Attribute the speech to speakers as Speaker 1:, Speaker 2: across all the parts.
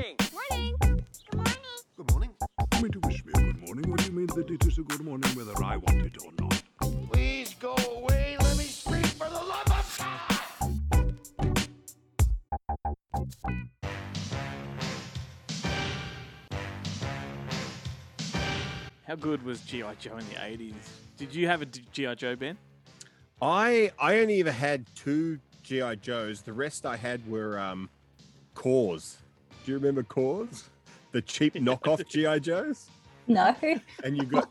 Speaker 1: Good morning.
Speaker 2: Morning. Good morning.
Speaker 3: Good morning.
Speaker 4: You mean to wish me a good morning? What do you mean that it is a good morning whether I want it or not?
Speaker 3: Please go away. Let me speak for the love of God.
Speaker 5: How good was G.I. Joe in the 80s? Did you have a G.I. Joe, Ben?
Speaker 6: I I only ever had two GI Joes. The rest I had were um, Corps. Do you remember Corps? The cheap knockoff GI Joes.
Speaker 7: No.
Speaker 6: And you got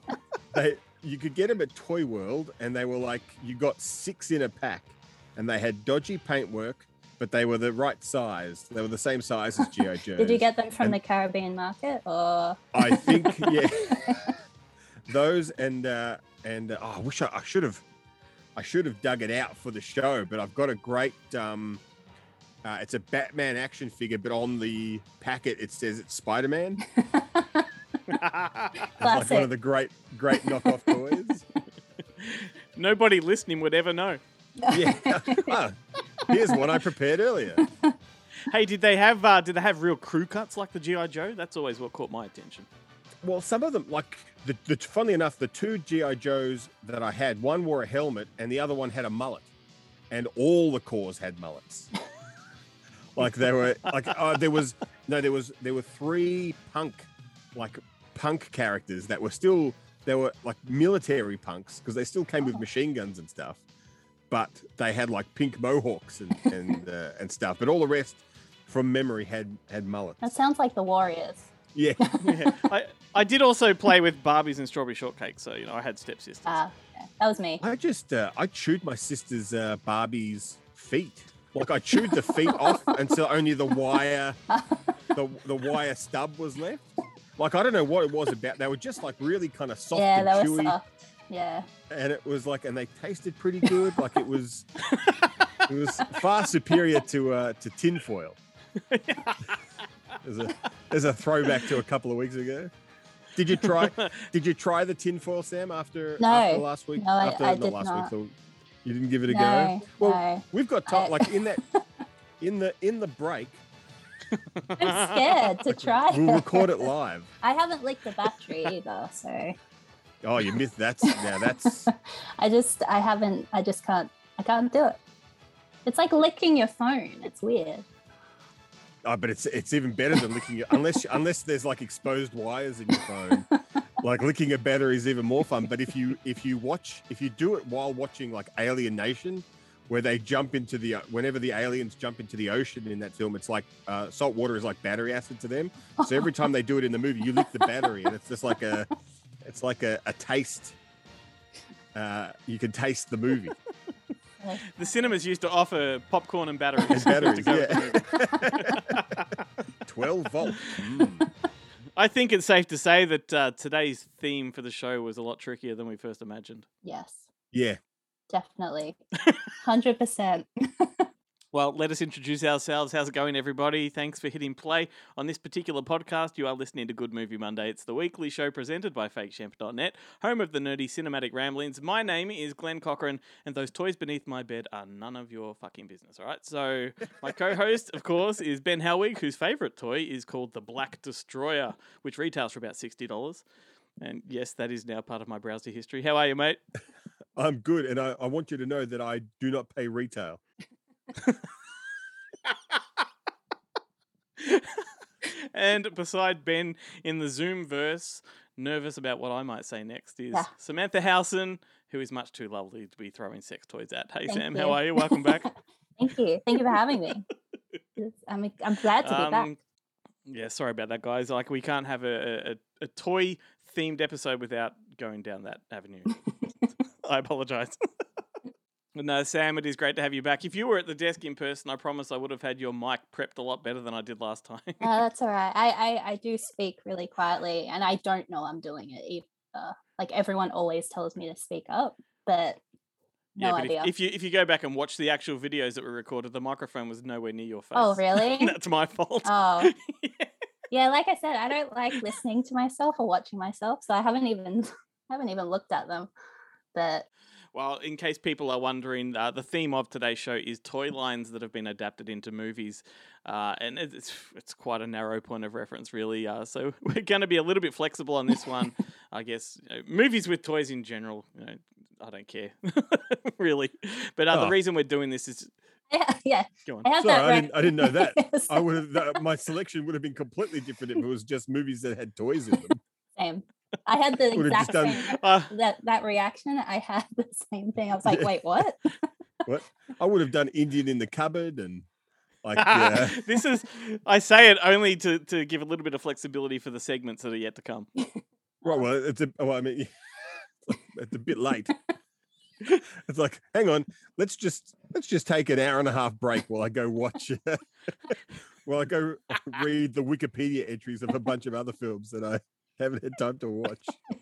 Speaker 6: they you could get them at Toy World, and they were like you got six in a pack, and they had dodgy paintwork, but they were the right size. They were the same size as GI Joes.
Speaker 7: Did you get them from
Speaker 6: And-
Speaker 7: the Caribbean market or?
Speaker 6: I think yeah. Those and uh, and uh, oh, I wish I, I should have I should have dug it out for the show, but I've got a great um uh, it's a Batman action figure, but on the packet it says it's Spider Man. like one of the great great knockoff toys.
Speaker 5: Nobody listening would ever know.
Speaker 6: Yeah. Ah, here's one I prepared earlier.
Speaker 5: Hey, did they have uh, did they have real crew cuts like the G.I. Joe? That's always what caught my attention.
Speaker 6: Well, some of them, like the, the funnily enough, the two GI Joes that I had, one wore a helmet and the other one had a mullet, and all the Corps had mullets. Like they were like uh, there was no there was there were three punk like punk characters that were still they were like military punks because they still came with machine guns and stuff, but they had like pink mohawks and and uh, and stuff. But all the rest, from memory, had had mullets.
Speaker 7: That sounds like the Warriors.
Speaker 6: Yeah.
Speaker 5: Yeah. I, I did also play with Barbies and strawberry shortcake, so you know I had stepsisters.
Speaker 7: Ah, yeah, that was me.
Speaker 6: I just uh, I chewed my sister's uh, Barbie's feet. Like I chewed the feet off until only the wire, the, the wire stub was left. Like I don't know what it was about. They were just like really kind of soft
Speaker 7: yeah,
Speaker 6: and
Speaker 7: that was
Speaker 6: chewy,
Speaker 7: soft. Yeah.
Speaker 6: and it was like, and they tasted pretty good. Like it was, it was far superior to uh, to tinfoil. There's a there's a throwback to a couple of weeks ago. Did you try? Did you try the tinfoil, Sam? After
Speaker 7: No.
Speaker 6: after last week?
Speaker 7: No, I-
Speaker 6: after
Speaker 7: I
Speaker 6: not
Speaker 7: did
Speaker 6: last
Speaker 7: not.
Speaker 6: week. You didn't give it a go. Well,
Speaker 7: no.
Speaker 6: we've got time. Like in that, in the in the break,
Speaker 7: I'm scared to try.
Speaker 6: we'll
Speaker 7: it.
Speaker 6: record it live.
Speaker 7: I haven't licked the battery either, so
Speaker 6: Oh, you missed that. now that's
Speaker 7: I just I haven't I just can't I can't do it. It's like licking your phone. It's weird.
Speaker 6: oh, but it's it's even better than licking it unless unless there's like exposed wires in your phone. Like licking a battery is even more fun. But if you if you watch if you do it while watching like Alien Nation, where they jump into the whenever the aliens jump into the ocean in that film, it's like uh, salt water is like battery acid to them. So every time they do it in the movie, you lick the battery, and it's just like a it's like a, a taste. Uh, you can taste the movie.
Speaker 5: The cinemas used to offer popcorn and batteries.
Speaker 6: And batteries,
Speaker 5: to go with the
Speaker 6: yeah. 12 volt. Mm.
Speaker 5: I think it's safe to say that uh, today's theme for the show was a lot trickier than we first imagined.
Speaker 7: Yes,
Speaker 6: Yeah.
Speaker 7: definitely. Hundred percent.
Speaker 5: Well, let us introduce ourselves. How's it going, everybody? Thanks for hitting play on this particular podcast. You are listening to Good Movie Monday. It's the weekly show presented by FakeShemp.net, home of the nerdy cinematic ramblings. My name is Glenn Cochran, and those toys beneath my bed are none of your fucking business, all right? So, my co host, of course, is Ben Helwig, whose favorite toy is called the Black Destroyer, which retails for about $60. And yes, that is now part of my browser history. How are you, mate?
Speaker 6: I'm good. And I, I want you to know that I do not pay retail.
Speaker 5: and beside Ben in the Zoom verse, nervous about what I might say next, is
Speaker 7: Yeah.
Speaker 5: Samantha Howson, who is much too lovely to be throwing sex toys at. Hey,
Speaker 7: Thank
Speaker 5: Sam,
Speaker 7: you.
Speaker 5: how are you? Welcome back.
Speaker 7: Thank you. Thank you for having me. I'm I'm glad to be back.
Speaker 5: Um, yeah, sorry about that, guys. Like, we can't have a, a, a toy themed episode without going down that avenue. I apologize. No, Sam, it is great to have you back. If you were at the desk in person, I promise I would have had your mic prepped a lot better than I did last time.
Speaker 7: Uh, that's all right. I, I I do speak really quietly, and I don't know I'm doing it either. Like everyone always tells me to speak up, but no
Speaker 5: but
Speaker 7: idea.
Speaker 5: If, if you if you go back and watch the actual videos that were recorded, the microphone was nowhere near your face.
Speaker 7: oh, really?
Speaker 5: That's my fault.
Speaker 7: oh,
Speaker 5: Yeah.
Speaker 7: yeah. Like I said, I don't like listening to myself or watching myself, so I haven't even haven't even looked at them. But
Speaker 5: Well, in case people are wondering, uh, the theme of today's show is toy lines that have been adapted into movies, uh, and it's it's quite a narrow point of reference, really. Uh, so we're going to be a little bit flexible on this one, I guess. You know, movies with toys in general, you know, I don't care, really. But uh, the
Speaker 6: Oh.
Speaker 5: reason we're doing this is
Speaker 7: yeah, yeah.
Speaker 5: go on.
Speaker 7: I
Speaker 6: Sorry,
Speaker 7: that.
Speaker 6: I didn't, I didn't know that.
Speaker 7: Yes,
Speaker 6: I would have that, my selection would have been completely different if it was just movies that had toys in them.
Speaker 7: same. I had the exact
Speaker 6: done-
Speaker 7: same
Speaker 5: Uh,
Speaker 7: that that reaction. I had the same thing. I was like,
Speaker 6: Yeah.
Speaker 7: wait, what?
Speaker 6: What I would have done Indian in the cupboard and like yeah.
Speaker 5: this is I say it only to, to give a little bit of flexibility for the segments that are yet to come.
Speaker 6: Right, well, it's a. Well, I mean, it's a bit late. It's like, hang on, let's just let's just take an hour and a half break while I go watch. while I go read the Wikipedia entries of a bunch of other films that I haven't had time to watch.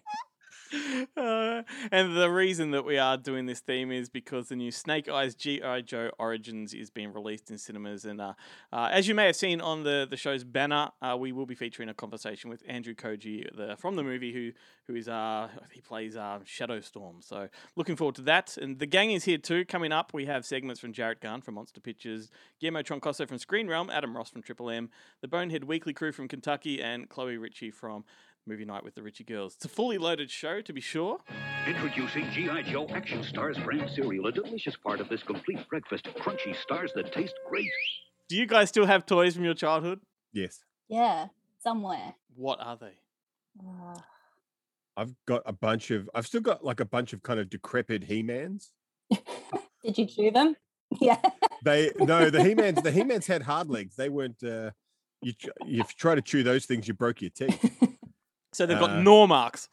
Speaker 5: Uh, and the reason that we are doing this theme is because the new Snake Eyes G.I. Joe Origins is being released in cinemas. And uh, uh, as you may have seen on the, the show's banner, uh, we will be featuring a conversation with Andrew Koji the, from the movie, who who is uh, he plays uh, Shadow Storm. So looking forward to that. And the gang is here too. Coming up, we have segments from Jarrett Gunn from Monster Pictures, Guillermo Troncoso from Screen Realm, Adam Ross from Triple M, the Bonehead Weekly Crew from Kentucky, and Chloe Ritchie from Movie Night with the Ritchie Girls. It's a fully loaded show, to be sure.
Speaker 8: Introducing G.I. Joe Action Stars brand cereal, a delicious part of this complete breakfast. Crunchy stars that taste great.
Speaker 5: Do you guys still have toys from your childhood?
Speaker 6: Yes,
Speaker 7: Yeah, somewhere.
Speaker 5: What are they?
Speaker 7: Uh,
Speaker 6: I've got a bunch of. I've still got like a bunch of kind of decrepit He-Mans.
Speaker 7: did you chew them? Yeah.
Speaker 6: They no, the He-Mans. The He-Mans had hard legs. They weren't. uh you, if you try to chew those things, you broke your teeth.
Speaker 5: So they've got
Speaker 6: Uh,
Speaker 5: gnaw marks.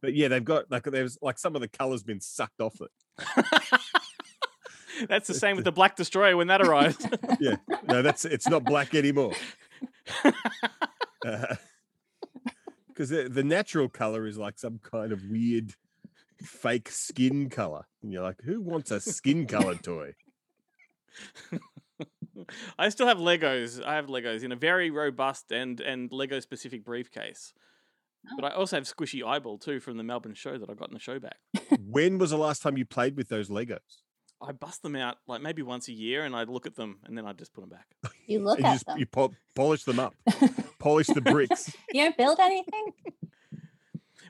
Speaker 6: But yeah, they've got like there's like some of the colors been sucked off it.
Speaker 5: That's the same with the Black Destroyer when that arrived.
Speaker 6: Yeah, no, that's it's not black anymore. Because the, the natural color is like some kind of weird fake skin color, and you're like, who wants a skin colored toy?
Speaker 5: I still have Legos. I have Legos in a very robust and and Lego specific briefcase. But I also have Squishy Eyeball too from the Melbourne show that I got in the show back.
Speaker 6: when was the last time you played with those Legos?
Speaker 5: I bust them out like maybe once a year and I look at them and then I just put them back.
Speaker 7: You look
Speaker 6: And you
Speaker 7: at
Speaker 6: just
Speaker 7: them.
Speaker 6: you po- polish them up, polish the bricks.
Speaker 7: You don't build anything?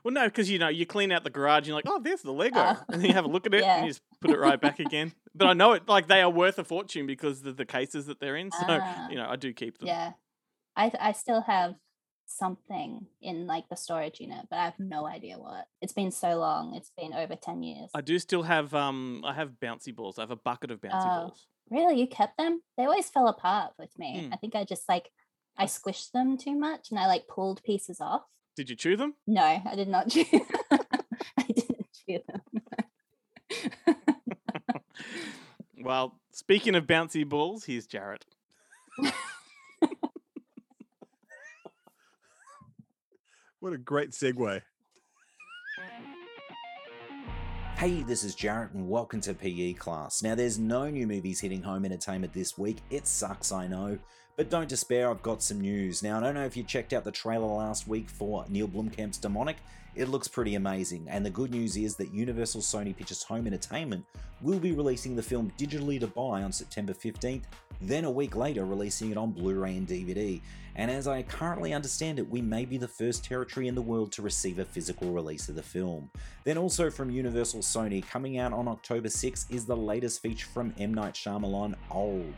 Speaker 5: Well, no, because you know you clean out the garage and you're like, oh, there's the Lego,
Speaker 7: Ah.
Speaker 5: and then you have a look at it
Speaker 7: Yeah.
Speaker 5: and you just put it right back again. But I know it like they are worth a fortune because of the cases that they're in. So
Speaker 7: Ah.
Speaker 5: you know I do keep them.
Speaker 7: Yeah. I I still have something in like the storage unit, but I have no idea what. It's been so long. It's been over 10 years.
Speaker 5: I do still have um I have bouncy balls. I have a bucket of bouncy
Speaker 7: Oh.
Speaker 5: balls.
Speaker 7: Really? You kept them? They always fell apart with me.
Speaker 5: Hmm.
Speaker 7: I think I just like I squished them too much and I like pulled pieces off.
Speaker 5: Did you chew them?
Speaker 7: No, I did not chew. I didn't chew them.
Speaker 5: Well, speaking of bouncy balls, here's Jarrett.
Speaker 6: What a great segue.
Speaker 9: Hey, this is Jarrett, and welcome to PE Class. Now, there's no new movies hitting home entertainment this week. It sucks, I know. But don't despair, I've got some news. Now, I don't know if you checked out the trailer last week for Neil Blomkamp's Demonic. It looks pretty amazing, and the good news is that Universal Sony Pictures Home Entertainment will be releasing the film digitally to buy on September 15th, then a week later releasing it on Blu ray and DVD. And as I currently understand it, we may be the first territory in the world to receive a physical release of the film. Then also from Universal Sony, coming out on October 6 is the latest feature from M. Night Shyamalan, Old.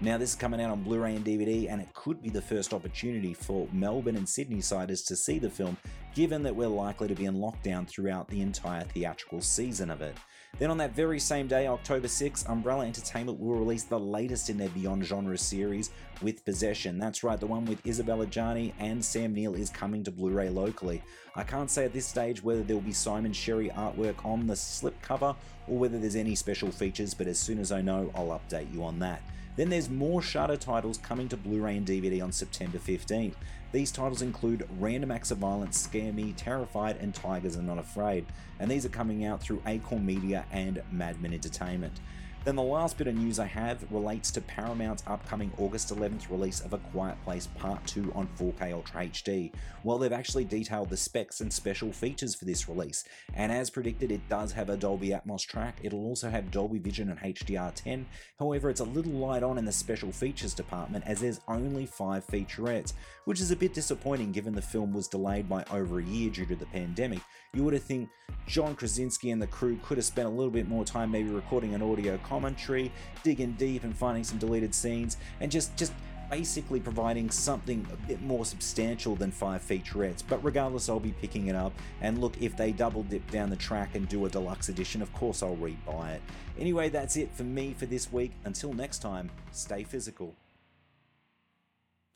Speaker 9: Now, this is coming out on Blu ray and DVD, and it could be the first opportunity for Melbourne and Sydney siders to see the film, given that we're likely to be in lockdown throughout the entire theatrical season of it. Then on that very same day, October 6th, Umbrella Entertainment will release the latest in their Beyond Genre series with Possession. That's right, the one with Isabelle Adjani and Sam Neill is coming to Blu ray locally. I can't say at this stage whether there will be Simon Sherry artwork on the slipcover or whether there's any special features, but as soon as I know, I'll update you on that. Then there's more Shudder titles coming to Blu ray and DVD on September 15th. These titles include Random Acts of Violence, Scare Me, Terrified, and Tigers Are Not Afraid, and these are coming out through Acorn Media and Madman Entertainment. Then the last bit of news I have relates to Paramount's upcoming August 11th release of A Quiet Place Part 2 on 4K Ultra HD. Well, they've actually detailed the specs and special features for this release, and as predicted, it does have a Dolby Atmos track. It'll also have Dolby Vision and HDR10. However, it's a little light on in the special features department as there's only five featurettes, which is a bit disappointing given the film was delayed by over a year due to the pandemic. You would have think John Krasinski and the crew could have spent a little bit more time maybe recording an audio commentary, digging deep and finding some deleted scenes, and just just basically providing something a bit more substantial than five featurettes. But regardless, I'll be picking it up. And look, if they double dip down the track and do a deluxe edition, of course I'll rebuy it. Anyway, that's it for me for this week. Until next time, stay physical.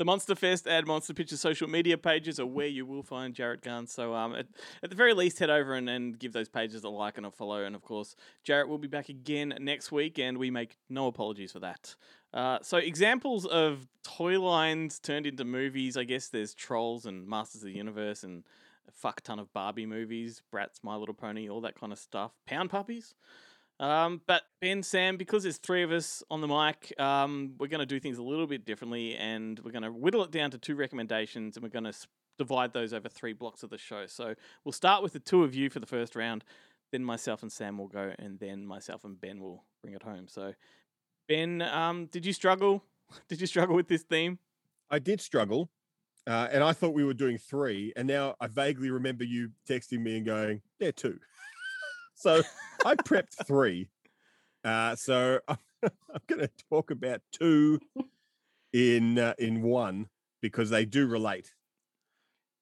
Speaker 5: The Monster Fest and Monster Pictures social media pages are where you will find Jarrett Gunn. So, um, at, at the very least, head over and, and give those pages a like and a follow. And of course, Jarrett will be back again next week, and we make no apologies for that. Uh, so, examples of toy lines turned into movies. I guess there's Trolls and Masters of the Universe and a fuck ton of Barbie movies, Bratz, My Little Pony, all that kind of stuff. Pound puppies. Um, but Ben, Sam, because there's three of us on the mic, um, we're going to do things a little bit differently, and we're going to whittle it down to two recommendations, and we're going to divide those over three blocks of the show. So we'll start with the two of you for the first round, then myself and Sam will go, and then myself and Ben will bring it home. So, Ben, um, did you struggle? Did you struggle with this theme?
Speaker 6: I did struggle, uh, and I thought we were doing three, and now I vaguely remember you texting me and going, "Yeah, two. So I prepped three. Uh, so I'm, I'm going to talk about two in uh, in one because they do relate.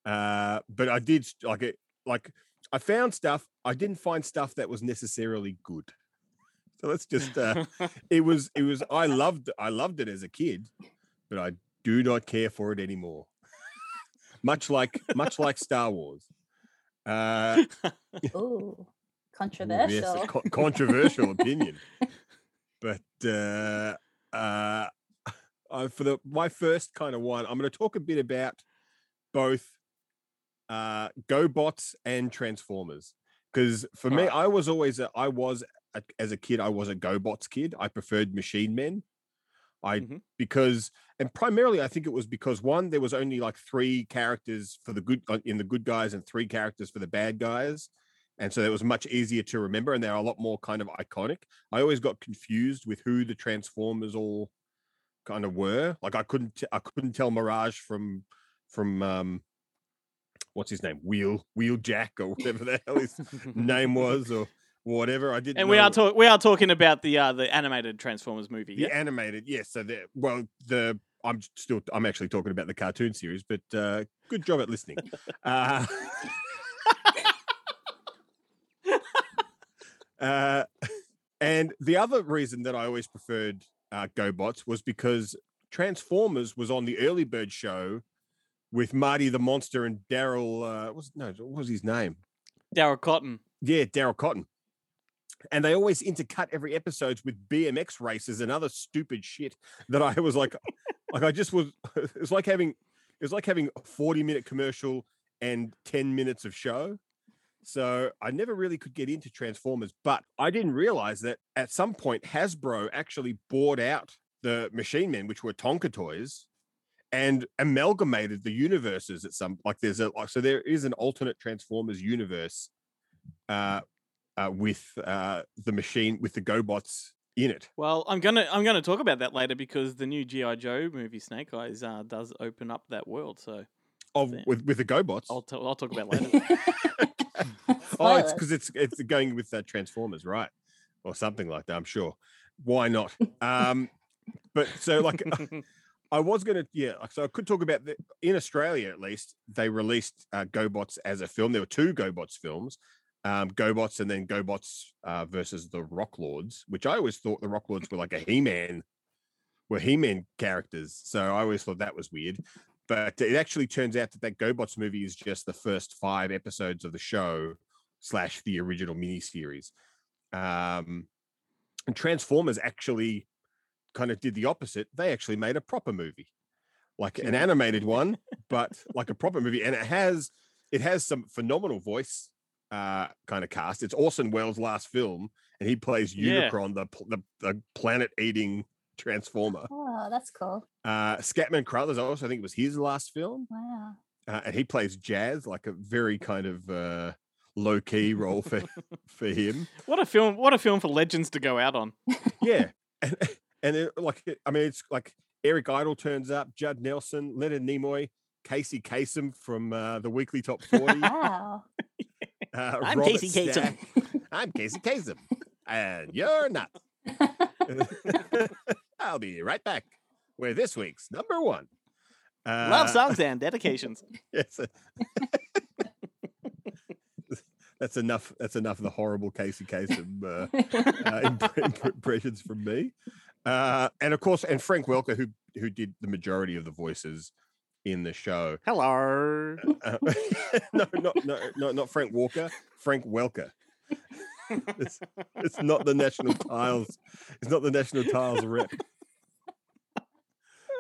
Speaker 6: Uh, but I did like it. Like I found stuff. I didn't find stuff that was necessarily good. So let's just. Uh, it was. It was. I loved. I loved it as a kid, but I do not care for it anymore. much like much like Star Wars. Uh,
Speaker 7: Ooh,
Speaker 6: Yes,
Speaker 7: controversial.
Speaker 6: a co- controversial opinion. But uh, uh, uh, for the my first kind of one, I'm going to talk a bit about both uh, GoBots and Transformers. Because for me, I was always a, I was a, as a kid, I was a GoBots kid. I preferred Machine Men. I
Speaker 5: Mhm.
Speaker 6: because and primarily I think it was because one there was only like three characters for the good uh, in the good guys and three characters for the bad guys and so it was much easier to remember and they're a lot more kind of iconic i always got confused with who the transformers all kind of were like i couldn't t- i couldn't tell mirage from from um what's his name wheel Wheeljack or whatever the hell his name was or whatever i didn't
Speaker 5: And we
Speaker 6: know-
Speaker 5: are talk- we are talking about the uh, the animated Transformers movie.
Speaker 6: the
Speaker 5: Yeah.
Speaker 6: animated yes so the well the i'm still i'm actually talking about the cartoon series but uh good job at listening uh Uh, and the other reason that I always preferred uh, GoBots was because Transformers was on the early bird show with Marty the Monster and Daryl. Uh, was no, what was his name?
Speaker 5: Daryl Cotton.
Speaker 6: Yeah, Daryl Cotton. And they always intercut every episodes with BMX races and other stupid shit that I was like, like I just was. It's like having, it's like having a forty-minute commercial and ten minutes of show. So I never really could get into Transformers, but I didn't realize that at some point Hasbro actually bought out the Machine Men, which were Tonka toys, and amalgamated the universes at some like there's a like so there is an alternate Transformers universe uh, uh with uh the machine with the GoBots in it.
Speaker 5: Well, I'm gonna I'm gonna talk about that later because the new GI Joe movie Snake Eyes uh, does open up that world. So
Speaker 6: Of
Speaker 5: Yeah.
Speaker 6: with with the GoBots.
Speaker 5: I'll t- I'll talk about it later.
Speaker 6: Oh, it's because it's it's going with uh, Transformers, right? Or something like that. I'm sure. Why not? Um, but so like I was gonna yeah, so I could talk about the, in Australia at least they released uh, GoBots as a film. There were two GoBots films, um, GoBots and then GoBots uh, versus the Rock Lords, which I always thought the Rock Lords were like a He-Man, were He-Man characters. So I always thought that was weird. But it actually turns out that that GoBots movie is just the first five episodes of the show slash the original miniseries. Um, and Transformers actually kind of did the opposite. They actually made a proper movie, like an animated one, but like a proper movie, and it has it has some phenomenal voice uh, kind of cast. It's Orson Welles' last film, and he plays
Speaker 5: Yeah.
Speaker 6: Unicron, the the, the planet eating transformer.
Speaker 7: Oh, that's cool.
Speaker 6: Uh, Scatman Crothers, I also think it was his last film,
Speaker 7: Wow.
Speaker 6: uh, and he plays Jazz, like a very kind of uh, low key role for for him.
Speaker 5: what a film! What a film for legends to go out on.
Speaker 6: yeah, and and it, like I mean, it's like Eric Idle turns up, Judd Nelson, Leonard Nimoy, Casey Kasem from uh, the Weekly Top Forty.
Speaker 7: Wow.
Speaker 6: Uh,
Speaker 5: I'm
Speaker 6: Robert
Speaker 5: Casey Kasem.
Speaker 6: I'm Casey Kasem, and you're not. I'll be right back with this week's number one. Uh,
Speaker 5: Love songs and dedications.
Speaker 6: Yes. that's enough. That's enough of the horrible Casey Kasem uh, uh, imp- imp- impressions from me. Uh, and of course, and Frank Welker, who who did the majority of the voices in the show.
Speaker 5: Hello.
Speaker 6: Uh, no, not no, no, not Frank Walker. Frank Welker. It's, it's not the national tiles. It's not the national tiles rep.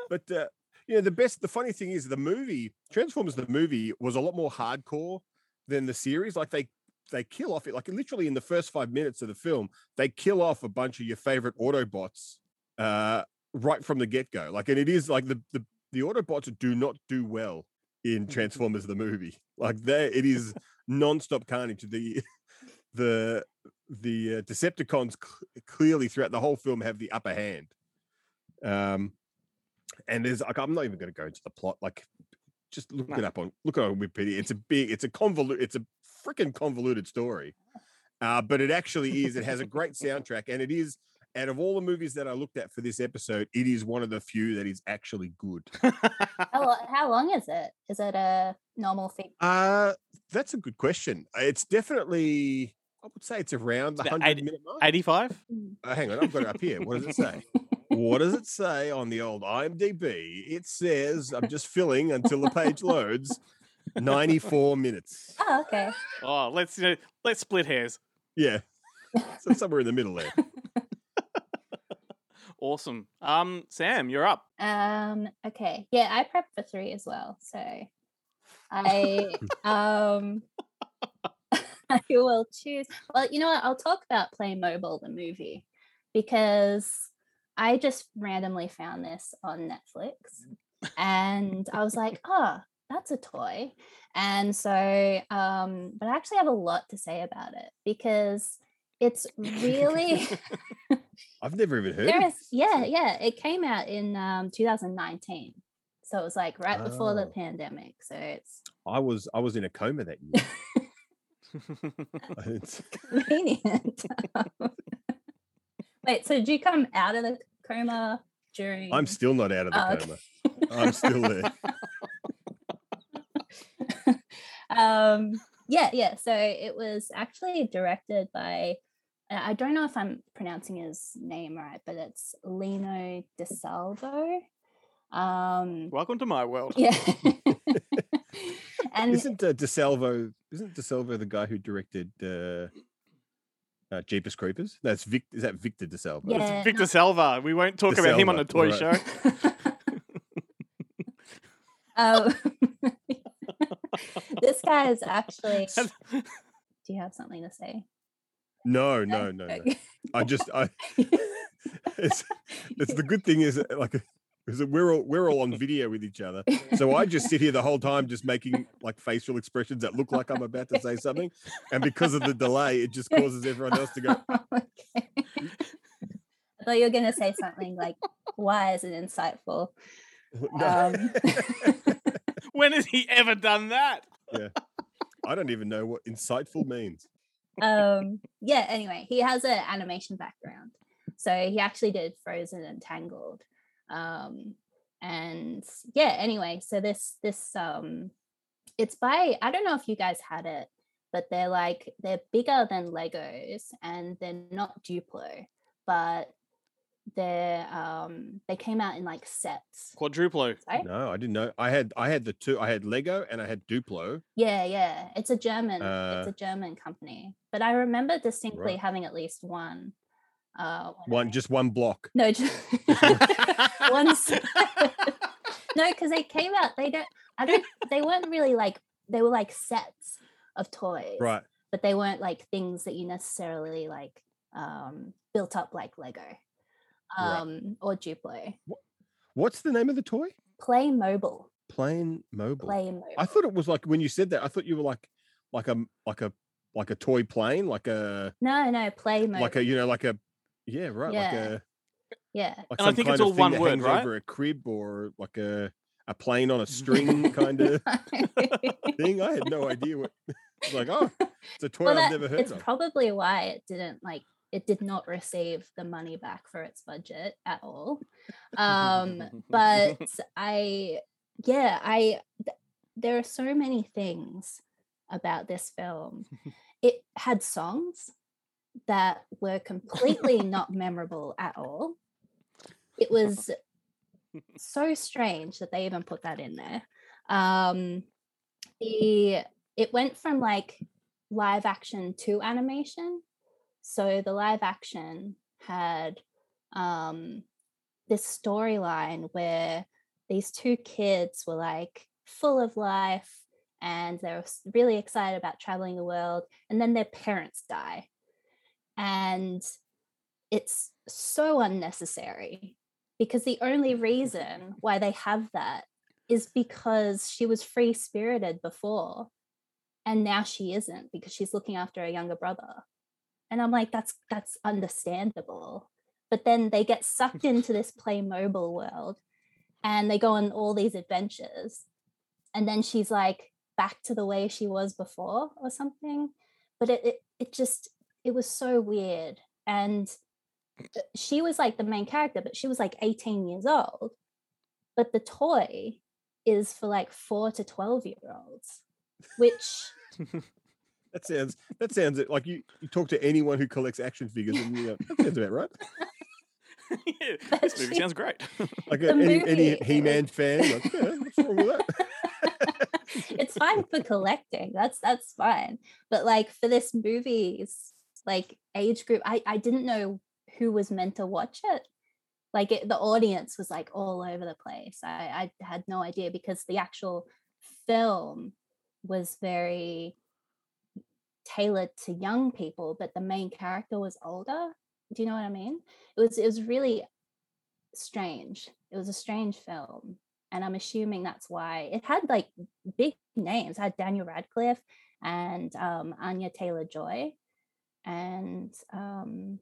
Speaker 6: But uh, you know, the best, the funny thing is, the movie Transformers, the movie was a lot more hardcore than the series. Like they they kill off it, like literally in the first five minutes of the film, they kill off a bunch of your favorite Autobots uh, right from the get go. Like, and it is like the the the Autobots do not do well in Transformers the movie. Like there, it is non-stop carnage. The the the uh, Decepticons cl- clearly throughout the whole film have the upper hand. Um, and there's like I'm not even going to go into the plot. Like, just look it up on look it on Wikipedia. It's a big, it's a convoluted, it's a freaking convoluted story. Uh, but it actually is. It has a great soundtrack, and it is out of all the movies that I looked at for this episode, it is one of the few that is actually good.
Speaker 7: How, how long is it? Is it a normal fig?
Speaker 6: Uh that's a good question. It's definitely, I would say it's around the hundred
Speaker 5: 80
Speaker 6: minute mark.
Speaker 5: Eighty-five.
Speaker 6: Uh, hang on, I've got it up here. What does it say? what does it say on the old IMDb? It says, I'm just filling until the page loads. 94 minutes.
Speaker 7: Oh, okay.
Speaker 5: Oh, let's you know, let's split hairs.
Speaker 6: Yeah. So somewhere in the middle there.
Speaker 5: Awesome. Um, Sam, you're up.
Speaker 7: Um, okay. Yeah, I prepped for three as well. So I um I will choose. Well, you know what? I'll talk about Playmobil the movie because I just randomly found this on Netflix and I was like, oh, that's a toy. And so um, but I actually have a lot to say about it because it's really
Speaker 6: I've never even heard
Speaker 7: there
Speaker 6: of
Speaker 7: is, yeah, yeah. It came out in um, 2019, so it was like right before the
Speaker 6: Oh.
Speaker 7: pandemic. So it's
Speaker 6: I was I was in a coma that year. It's-
Speaker 7: convenient. Wait, so did you come out of the coma during?
Speaker 6: I'm still not out of the
Speaker 7: Oh, okay.
Speaker 6: coma. I'm still there.
Speaker 7: um, yeah, yeah. So it was actually directed by. I don't know if I'm pronouncing his name right, but it's Lino DeSalvo. Um,
Speaker 5: Welcome to my world.
Speaker 7: yeah. And
Speaker 6: Isn't uh, DeSalvo isn't DeSalvo the guy who directed uh, uh Jeepers Creepers? That's Vic is that Victor DeSalvo?
Speaker 7: Yeah.
Speaker 5: It's Victor Salva. We won't talk about him on the toy
Speaker 6: right.
Speaker 5: show.
Speaker 7: Oh, this guy is actually. Do you have something to say?
Speaker 6: No, no, no, no.
Speaker 7: Okay.
Speaker 6: I just I it's it's the good thing is that, like is that we're all we're all on video with each other. So I just sit here the whole time just making like facial expressions that look like I'm about to say something. And because of the delay, it just causes everyone else to go,
Speaker 7: okay. I thought you were going to say something like why is it insightful.
Speaker 6: no.
Speaker 7: Um,
Speaker 5: when has he ever done that? Yeah.
Speaker 6: I don't even know what insightful means.
Speaker 7: um, yeah, anyway, he has an animation background. So he actually did Frozen and Tangled. Um, and yeah, anyway, so this this um it's by I don't know if you guys had it, but they're like they're bigger than Legos and they're not Duplo, but they're um they came out in like sets.
Speaker 5: Quadruplo.
Speaker 7: Sorry?
Speaker 6: No, I didn't know. I had I had the two. I had Lego and I had Duplo.
Speaker 7: Yeah, yeah. It's a German it's
Speaker 6: Uh,
Speaker 7: a German company. But I remember distinctly
Speaker 6: Right.
Speaker 7: having at least one. Uh
Speaker 6: One just one block.
Speaker 7: no just one no because they came out they don't i don't they weren't really like they were like sets of toys
Speaker 6: Right.
Speaker 7: but they weren't like things that you necessarily like um built up like lego
Speaker 6: Right.
Speaker 7: um or duplo
Speaker 6: What's the name of the toy?
Speaker 7: play mobile
Speaker 6: Plain Mobile.
Speaker 7: play mobile
Speaker 6: I thought it was like when you said that. I thought you were like like a like a like a toy plane, like a
Speaker 7: no no play mobile
Speaker 6: like a you know like a yeah right like
Speaker 7: Yeah.
Speaker 6: a
Speaker 7: yeah
Speaker 6: like
Speaker 5: And I think it's all one word,
Speaker 6: hangs
Speaker 5: right?
Speaker 6: over a crib or like a a plane on a string kind of thing. I had no idea what. It's like oh, it's a toy
Speaker 7: well,
Speaker 6: I've never heard
Speaker 7: it's
Speaker 6: of.
Speaker 7: probably why it didn't like it did not receive the money back for its budget at all um but i yeah i th- there are so many things about this film it had songs that were completely not memorable at all. It was so strange that they even put that in there. Um the it went from like live action to animation. So the live action had um this storyline where these two kids were like full of life and they were really excited about traveling the world and then their parents die and it's so unnecessary because the only reason why they have that is because she was free spirited before and now she isn't because she's looking after a younger brother. And i'm like that's that's understandable. But then they get sucked into this play mobile world and they go on all these adventures and then she's like back to the way she was before or something. But it it, it just it was so weird and uh, she was like the main character but she was like 18 years old but the toy is for like 4 to 12 year olds which
Speaker 6: That sounds that sounds like you, you talk to anyone who collects action figures and you go, that sounds about right.
Speaker 5: Yeah, this movie
Speaker 7: she-
Speaker 5: sounds great.
Speaker 6: Like a, any, any He-Man fan, like, yeah, what's wrong with that?
Speaker 7: it's fine for collecting that's that's fine but like for this movie's like age group i i didn't know who was meant to watch it. Like it, the audience was like all over the place. I i had no idea because the actual film was very tailored to young people but the main character was older. Do you know what i mean? It was it was really strange. It was a strange film and i'm assuming that's why. It had like big names. It had daniel radcliffe and um, anya taylor joy and um,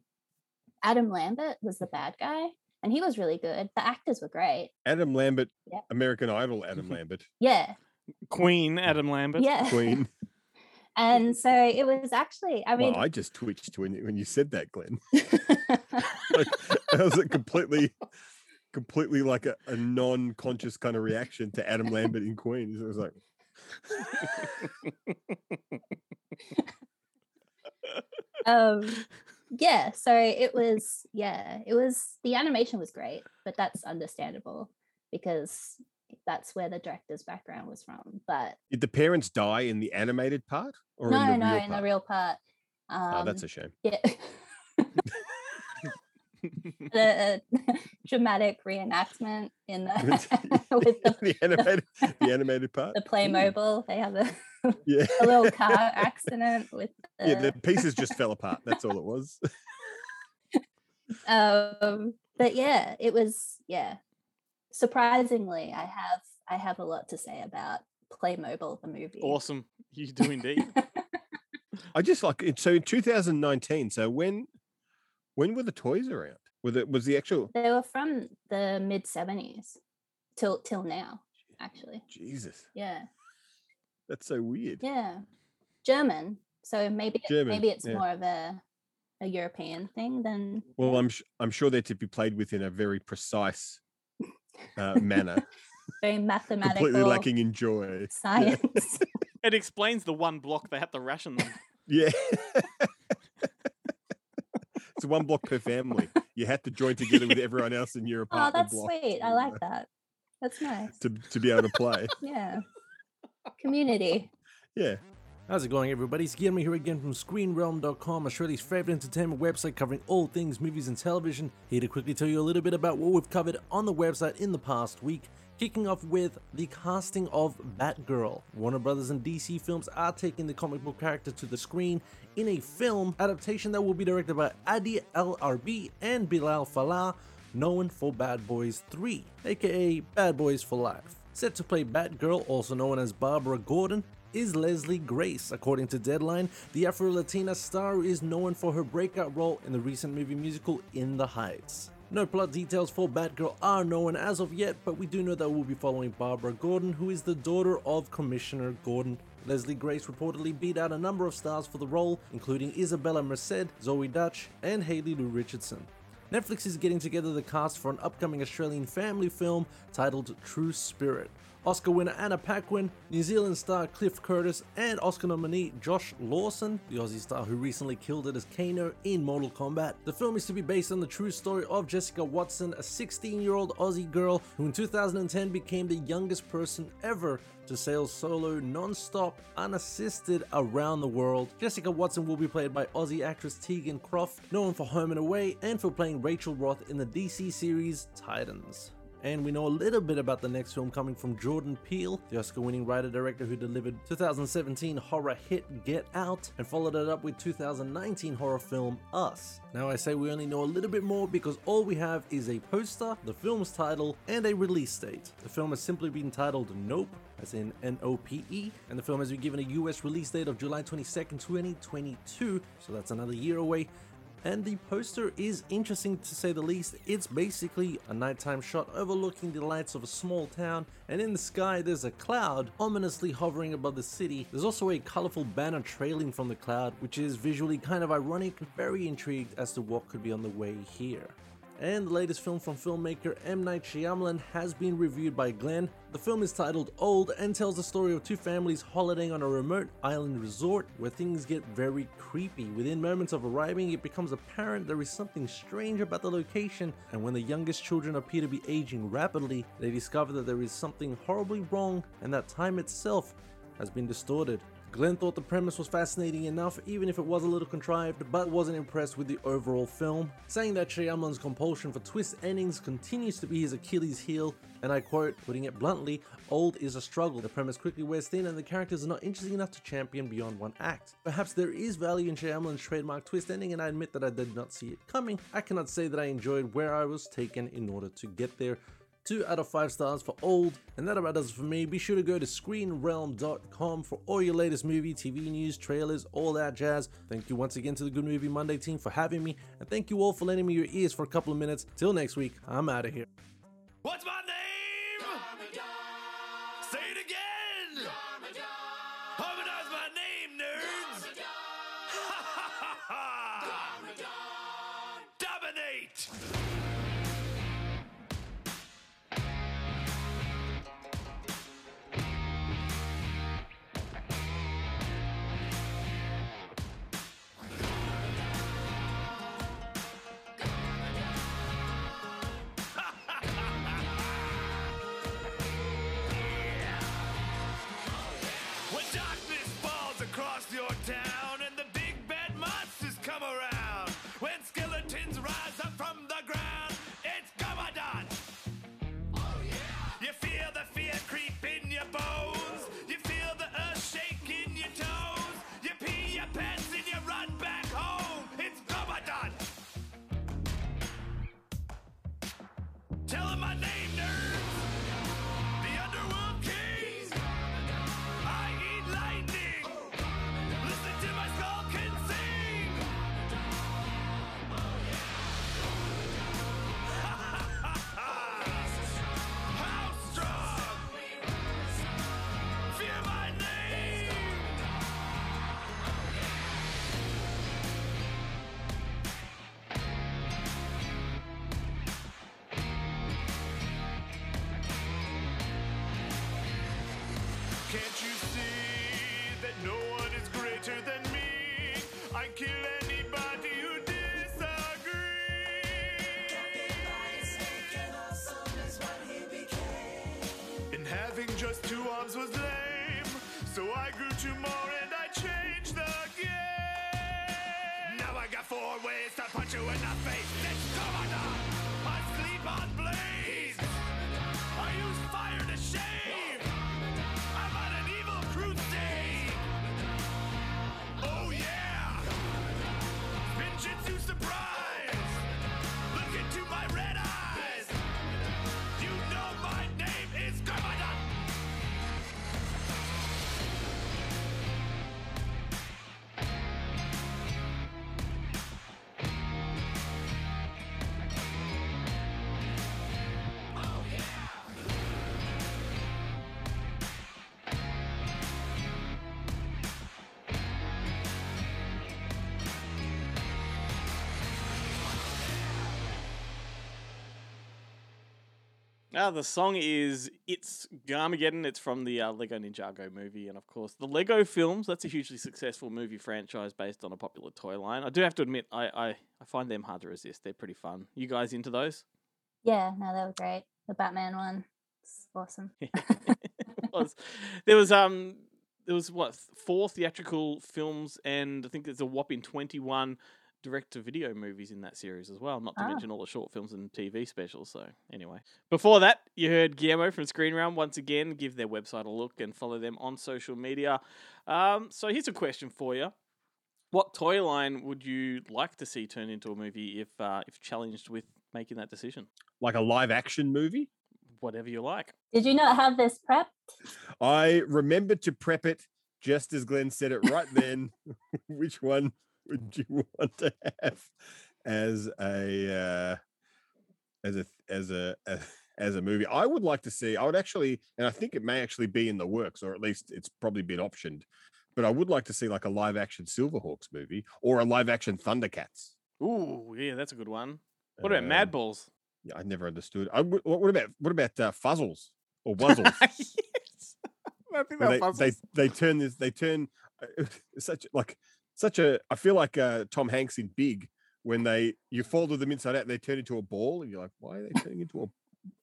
Speaker 7: adam lambert was the bad guy and he was really good the actors were great
Speaker 6: Adam Lambert,
Speaker 7: Yeah.
Speaker 6: American Idol Adam Lambert,
Speaker 7: yeah
Speaker 5: Queen Adam Lambert.
Speaker 7: yeah
Speaker 6: Queen.
Speaker 7: and so it was actually i mean
Speaker 6: well, I just twitched when you, when you said that, Glenn. like, that was a completely, completely like a, a non-conscious kind of reaction to Adam Lambert in Queen. It was like,
Speaker 7: um yeah so it was yeah it was the animation was great but that's understandable because that's where the director's background was from but
Speaker 6: did the parents die in the animated part or
Speaker 7: no
Speaker 6: in the
Speaker 7: no in
Speaker 6: part?
Speaker 7: the real part um
Speaker 6: oh, that's a shame.
Speaker 7: yeah the uh, dramatic reenactment in the with the,
Speaker 6: the animated, the animated part.
Speaker 7: the Playmobil. They have a,
Speaker 6: Yeah,
Speaker 7: a little car accident with the,
Speaker 6: yeah. The pieces just fell apart. That's all it was.
Speaker 7: um but yeah it was yeah surprisingly i have i have a lot to say about playmobil the movie
Speaker 5: Awesome. You do indeed.
Speaker 6: I just like it. So in 2019. So when, when were the toys around? Was it was the actual
Speaker 7: they were from the mid 70s till till now actually
Speaker 6: Jesus?
Speaker 7: yeah
Speaker 6: That's so weird.
Speaker 7: yeah german so maybe
Speaker 6: German,
Speaker 7: maybe it's
Speaker 6: yeah.
Speaker 7: more of a a European thing, than.
Speaker 6: Well, I'm sh- I'm sure they're to be played with in a very precise uh, manner,
Speaker 7: very mathematical
Speaker 6: completely lacking in joy.
Speaker 7: science.
Speaker 5: It explains the one block they had to ration them.
Speaker 6: Yeah. It's one block per family. You had to join together with everyone else in your apartment.
Speaker 7: oh,
Speaker 6: apartment
Speaker 7: that's
Speaker 6: block
Speaker 7: sweet. I like uh, that. That's nice.
Speaker 6: to to be able to play.
Speaker 7: Yeah. Community.
Speaker 6: Yeah.
Speaker 10: How's it going, everybody? It's Guillermo here again from ScreenRealm.com, Australia's favorite entertainment website covering all things movies and television. Here to quickly tell you a little bit about what we've covered on the website in the past week. Kicking off with the casting of Batgirl. Warner Brothers and DC Films are taking the comic book character to the screen in a film adaptation that will be directed by Adi LRB and Bilall Fallah, known for Bad Boys 3, aka Bad Boys for Life. Set to play Batgirl, also known as Barbara Gordon, is Leslie Grace. According to Deadline, the Afro Latina star is known for her breakout role in the recent movie musical In the Heights. No plot details for Batgirl are known as of yet, but we do know that we'll be following Barbara Gordon, who is the daughter of Commissioner Gordon. Leslie Grace reportedly beat out a number of stars for the role, including Isabela Merced, Zoey Deutch, and Haley Lu Richardson. Netflix is getting together the cast for an upcoming Australian family film titled True Spirit. Oscar winner Anna Paquin, New Zealand star Cliff Curtis, and Oscar nominee Josh Lawson, the Aussie star who recently killed it as Kano in Mortal Kombat. The film is to be based on the true story of Jessica Watson, a 16 year old Aussie girl who in 2010 became the youngest person ever to sail solo non-stop unassisted around the world. Jessica Watson will be played by Aussie actress Tegan Croft, known for Home and Away and for playing Rachel Roth in the DC series Titans. And we know a little bit about the next film coming from Jordan Peele, the Oscar winning writer director who delivered 2017 horror hit Get Out and followed it up with 2019 horror film Us. Now, I say we only know a little bit more because all we have is a poster, the film's title, and a release date. The film has simply been titled Nope, as in N O P E, and the film has been given a US release date of July 22nd, 2022, so that's another year away and the poster is interesting to say the least. It's basically a nighttime shot overlooking the lights of a small town, and in the sky there's a cloud ominously hovering above the city. There's also a colorful banner trailing from the cloud, which is visually kind of ironic, very intrigued as to what could be on the way here. And the latest film from filmmaker M. Night Shyamalan has been reviewed by Glenn. The film is titled Old and tells the story of two families holidaying on a remote island resort where things get very creepy. Within moments of arriving, it becomes apparent there is something strange about the location, and when the youngest children appear to be aging rapidly, they discover that there is something horribly wrong and that time itself has been distorted. Glenn thought the premise was fascinating enough, even if it was a little contrived, but wasn't impressed with the overall film, saying that Shyamalan's compulsion for twist endings continues to be his Achilles heel, and I quote, putting it bluntly, old is a struggle. The premise quickly wears thin and the characters are not interesting enough to champion beyond one act. Perhaps there is value in Shyamalan's trademark twist ending, and I admit that I did not see it coming. I cannot say that I enjoyed where I was taken in order to get there. 2 out of 5 stars for old, and that about does it for me. Be sure to go to screenrealm.com for all your latest movie, TV news, trailers, all that jazz. Thank you once again to the Good Movie Monday team for having me, and thank you all for lending me your ears for a couple of minutes. Till next week, I'm out of here.
Speaker 3: What's my name? lost your town. So I grew two more and I changed the game. Now I got four ways to punch you in the face.
Speaker 5: Ah, the song is It's Garmageddon. It's from the uh, Lego Ninjago movie. And of course, the Lego films. That's a hugely successful movie franchise based on a popular toy line. I do have to admit, I, I, I find them hard to resist. They're pretty fun. You guys into those?
Speaker 7: Yeah, no, they were great. The Batman one, it's awesome.
Speaker 5: was there was um there was what four theatrical films and I think there's a whopping twenty one direct to video movies in that series as well. Not to
Speaker 7: Ah.
Speaker 5: mention all the short films and TV specials. So anyway, before that, you heard Guillermo from Screen Realm once again. Give their website a look and follow them on social media. Um, so here's a question for you. What toy line would you like to see turn into a movie if uh, if challenged with making that decision?
Speaker 6: Like a live action movie?
Speaker 5: Whatever you like.
Speaker 7: Did you not have this prepped?
Speaker 6: I remembered to prep it just as Glenn said it right then. Which one would you want to have as a uh, as a as a as, a movie? I would like to see. I would actually, and I think it may actually be in the works, or at least it's probably been optioned. But I would like to see like a live action Silverhawks movie or a live action Thundercats.
Speaker 5: Ooh, yeah, that's a good one. What about Mad
Speaker 6: Um,
Speaker 5: Balls?
Speaker 6: Yeah, I never understood. I, what what about what about uh, Fuzzles or Wuzzles?
Speaker 5: yes. I think
Speaker 6: they, they they turn this they turn uh, such like such a I feel like uh, Tom Hanks in Big when they you folded them inside out and they turn into a ball and you're like why are they turning into a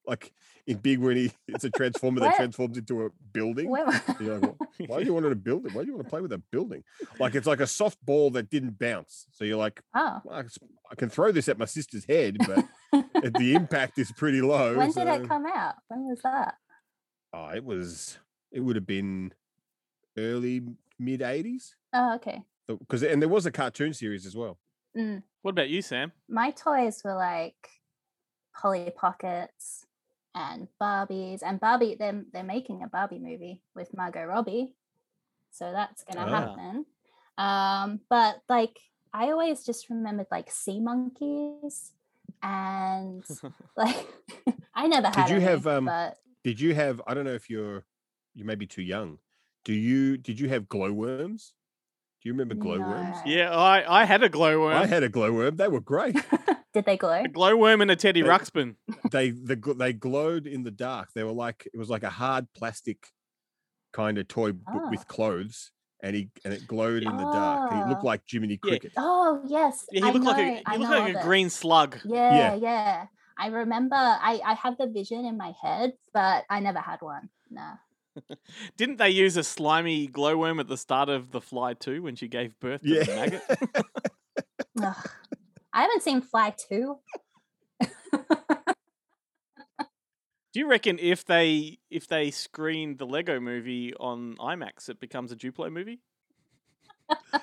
Speaker 6: like in Big when he it's a transformer that transforms into a building. You're like, "Wh- why do you want to build it? Why do you want to play with a building? Like it's like a soft ball that didn't bounce. So you're like,
Speaker 7: Oh,
Speaker 6: "Well, I can throw this at my sister's head, but the impact is pretty low.
Speaker 7: when did it come out? When was that?
Speaker 6: Oh, it was. It would have been early mid '80s
Speaker 7: Oh, okay.
Speaker 6: Because and there was a cartoon series as well.
Speaker 7: Mm.
Speaker 5: What about you, Sam?
Speaker 7: My toys were like Polly Pockets and Barbies, and Barbie. They're they're making a Barbie movie with Margot Robbie, so that's gonna
Speaker 5: Ah.
Speaker 7: happen. Um, but like I always just remembered like sea monkeys and like I never had.
Speaker 6: Did you
Speaker 7: any,
Speaker 6: have um?
Speaker 7: But
Speaker 6: Did you have? I don't know if you're. You may be too young. Do you? Did you have glowworms? Do you remember glowworms?
Speaker 7: No.
Speaker 5: Yeah, I, I had a glowworm.
Speaker 6: I had a glowworm. They were great.
Speaker 7: did they glow?
Speaker 5: a glowworm and a Teddy
Speaker 6: They-
Speaker 5: Ruxpin.
Speaker 6: they the they glowed in the dark. They were like it was like a hard plastic kind of toy but
Speaker 7: Ah.
Speaker 6: with clothes, and he and it glowed in the dark. He looked
Speaker 7: Ah.
Speaker 6: like Jiminy
Speaker 5: Yeah.
Speaker 6: Cricket.
Speaker 7: Oh yes.
Speaker 5: Yeah, he
Speaker 7: I
Speaker 5: looked like
Speaker 7: know-
Speaker 5: a
Speaker 7: I
Speaker 5: he looked like a
Speaker 7: it.
Speaker 5: green slug.
Speaker 7: Yeah, yeah. I remember I, I have the vision in my head, but I never had one. No.
Speaker 5: Didn't they use a slimy glowworm at the start of The Fly too when she gave birth to the maggot?
Speaker 7: Ugh. I haven't seen Fly 2.
Speaker 5: Do you reckon if they if they screened the Lego movie on IMAX, it becomes a Duplo movie?
Speaker 7: I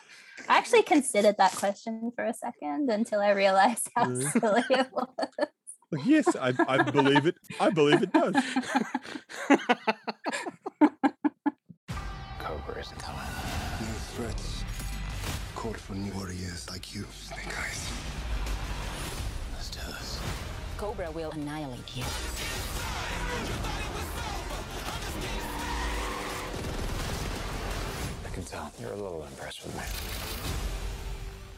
Speaker 7: actually considered that question for a second until I realized how
Speaker 6: Really?
Speaker 7: silly it was.
Speaker 6: Yes, I, I believe it. I believe it does.
Speaker 3: Cobra is coming.
Speaker 11: New threats called for new warriors like you, Snake Eyes.
Speaker 3: Let's do this.
Speaker 12: Cobra will annihilate you.
Speaker 3: I can tell you're a little impressed with me.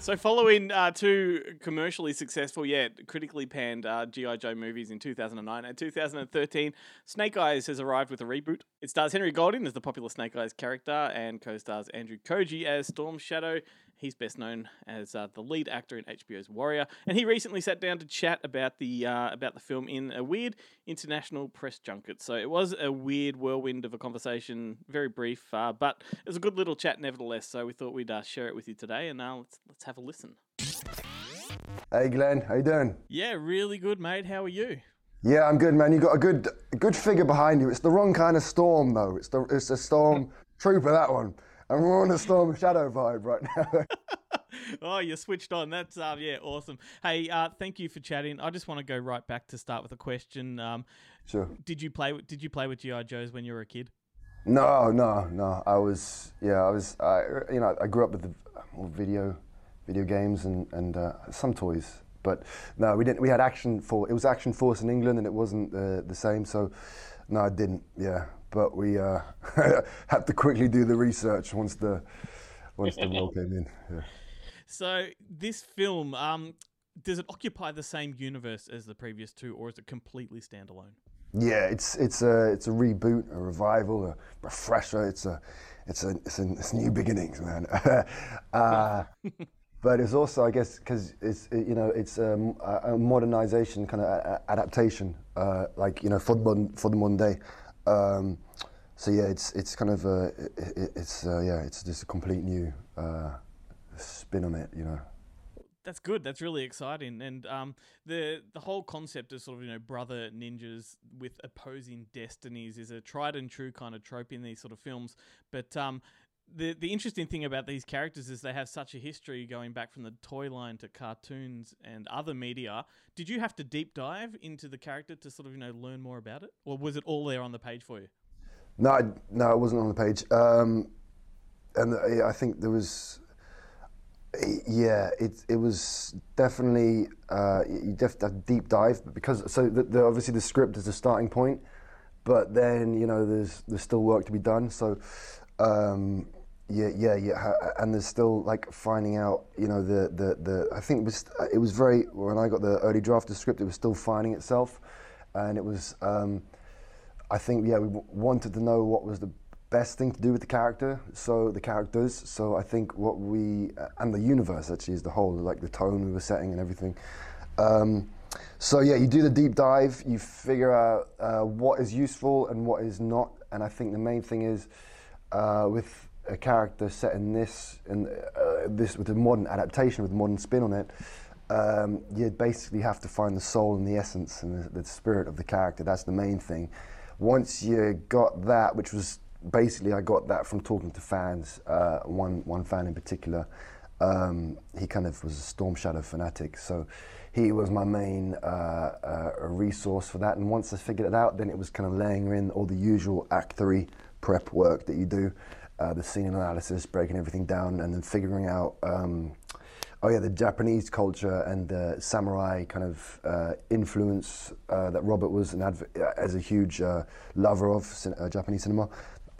Speaker 5: So, following uh, two commercially successful yet critically panned uh, G.I. Joe movies in 2009 and 2013, Snake Eyes has arrived with a reboot. It stars Henry Golding as the popular Snake Eyes character and co stars Andrew Koji as Storm Shadow. He's best known as uh, the lead actor in HBO's Warrior, and he recently sat down to chat about the uh, about the film in a weird international press junket. So it was a weird whirlwind of a conversation, very brief, uh, but it was a good little chat nevertheless. So we thought we'd uh, share it with you today, and now let's let's have a listen.
Speaker 13: Hey Glenn, how you doing?
Speaker 5: Yeah, really good, mate. How are you?
Speaker 13: Yeah, I'm good, man. You got a good, a good figure behind you. It's the wrong kind of storm, though. It's the, it's a storm trooper that one. And we're on a storm shadow vibe right now.
Speaker 5: oh, you switched on. That's uh, yeah, awesome. Hey, uh, thank you for chatting. I just want to go right back to start with a question. Um,
Speaker 13: sure.
Speaker 5: Did you play? Did you play with GI Joes when you were a kid?
Speaker 13: No, no, no. I was, yeah, I was, I, you know, I grew up with the video, video games and and uh, some toys. But no, we didn't. We had Action Force. It was Action Force in England, and it wasn't uh, the same. So, no, I didn't. Yeah, but we uh, had to quickly do the research once the once the role came in. Yeah.
Speaker 5: So this film, um, does it occupy the same universe as the previous two, or is it completely standalone?
Speaker 13: Yeah, it's it's a it's a reboot, a revival, a refresher. It's a it's a it's, a, it's new beginnings, man. uh, but it's also, I guess, because it's it, you know it's um, a, a modernization kind of adaptation, uh, like you know for the modern, for the modern day. Um, so yeah, it's it's kind of a it, it's uh, yeah, it's just a complete new uh, spin on it, you know.
Speaker 5: That's good. That's really exciting, and um, the the whole concept of sort of you know brother ninjas with opposing destinies is a tried and true kind of trope in these sort of films. But um, the the interesting thing about these characters is they have such a history going back from the toy line to cartoons and other media. Did you have to deep dive into the character to sort of you know learn more about it, or was it all there on the page for you?
Speaker 13: No, no, it wasn't on the page. Um, and I think there was, yeah, it it was definitely uh, you a deep dive because so the, the, obviously the script is the starting point, but then you know there's there's still work to be done. So. Um, yeah, yeah, yeah, and there's still like finding out, you know, the the the. I think it was it was very when I got the early draft of the script, it was still finding itself, and it was. Um, I think yeah, we w- wanted to know what was the best thing to do with the character, so the characters. So I think what we and the universe actually is the whole, like the tone we were setting and everything. Um, so yeah, you do the deep dive, you figure out uh, what is useful and what is not, and I think the main thing is uh, with a character set in this in uh, this with a modern adaptation with a modern spin on it. Um, you basically have to find the soul and the essence and the, the spirit of the character. That's the main thing once you got that, which was basically I got that from talking to fans, uh, one one fan in particular. Um, he kind of was a Storm Shadow fanatic, so he was my main uh, uh, resource for that. And once I figured it out, then it was kind of laying in all the usual actory prep work that you do, uh, the scene analysis, breaking everything down, and then figuring out. Um, oh yeah, the Japanese culture and the samurai kind of uh, influence uh, that Robert was an adv- as a huge uh, lover of cin- uh, Japanese cinema.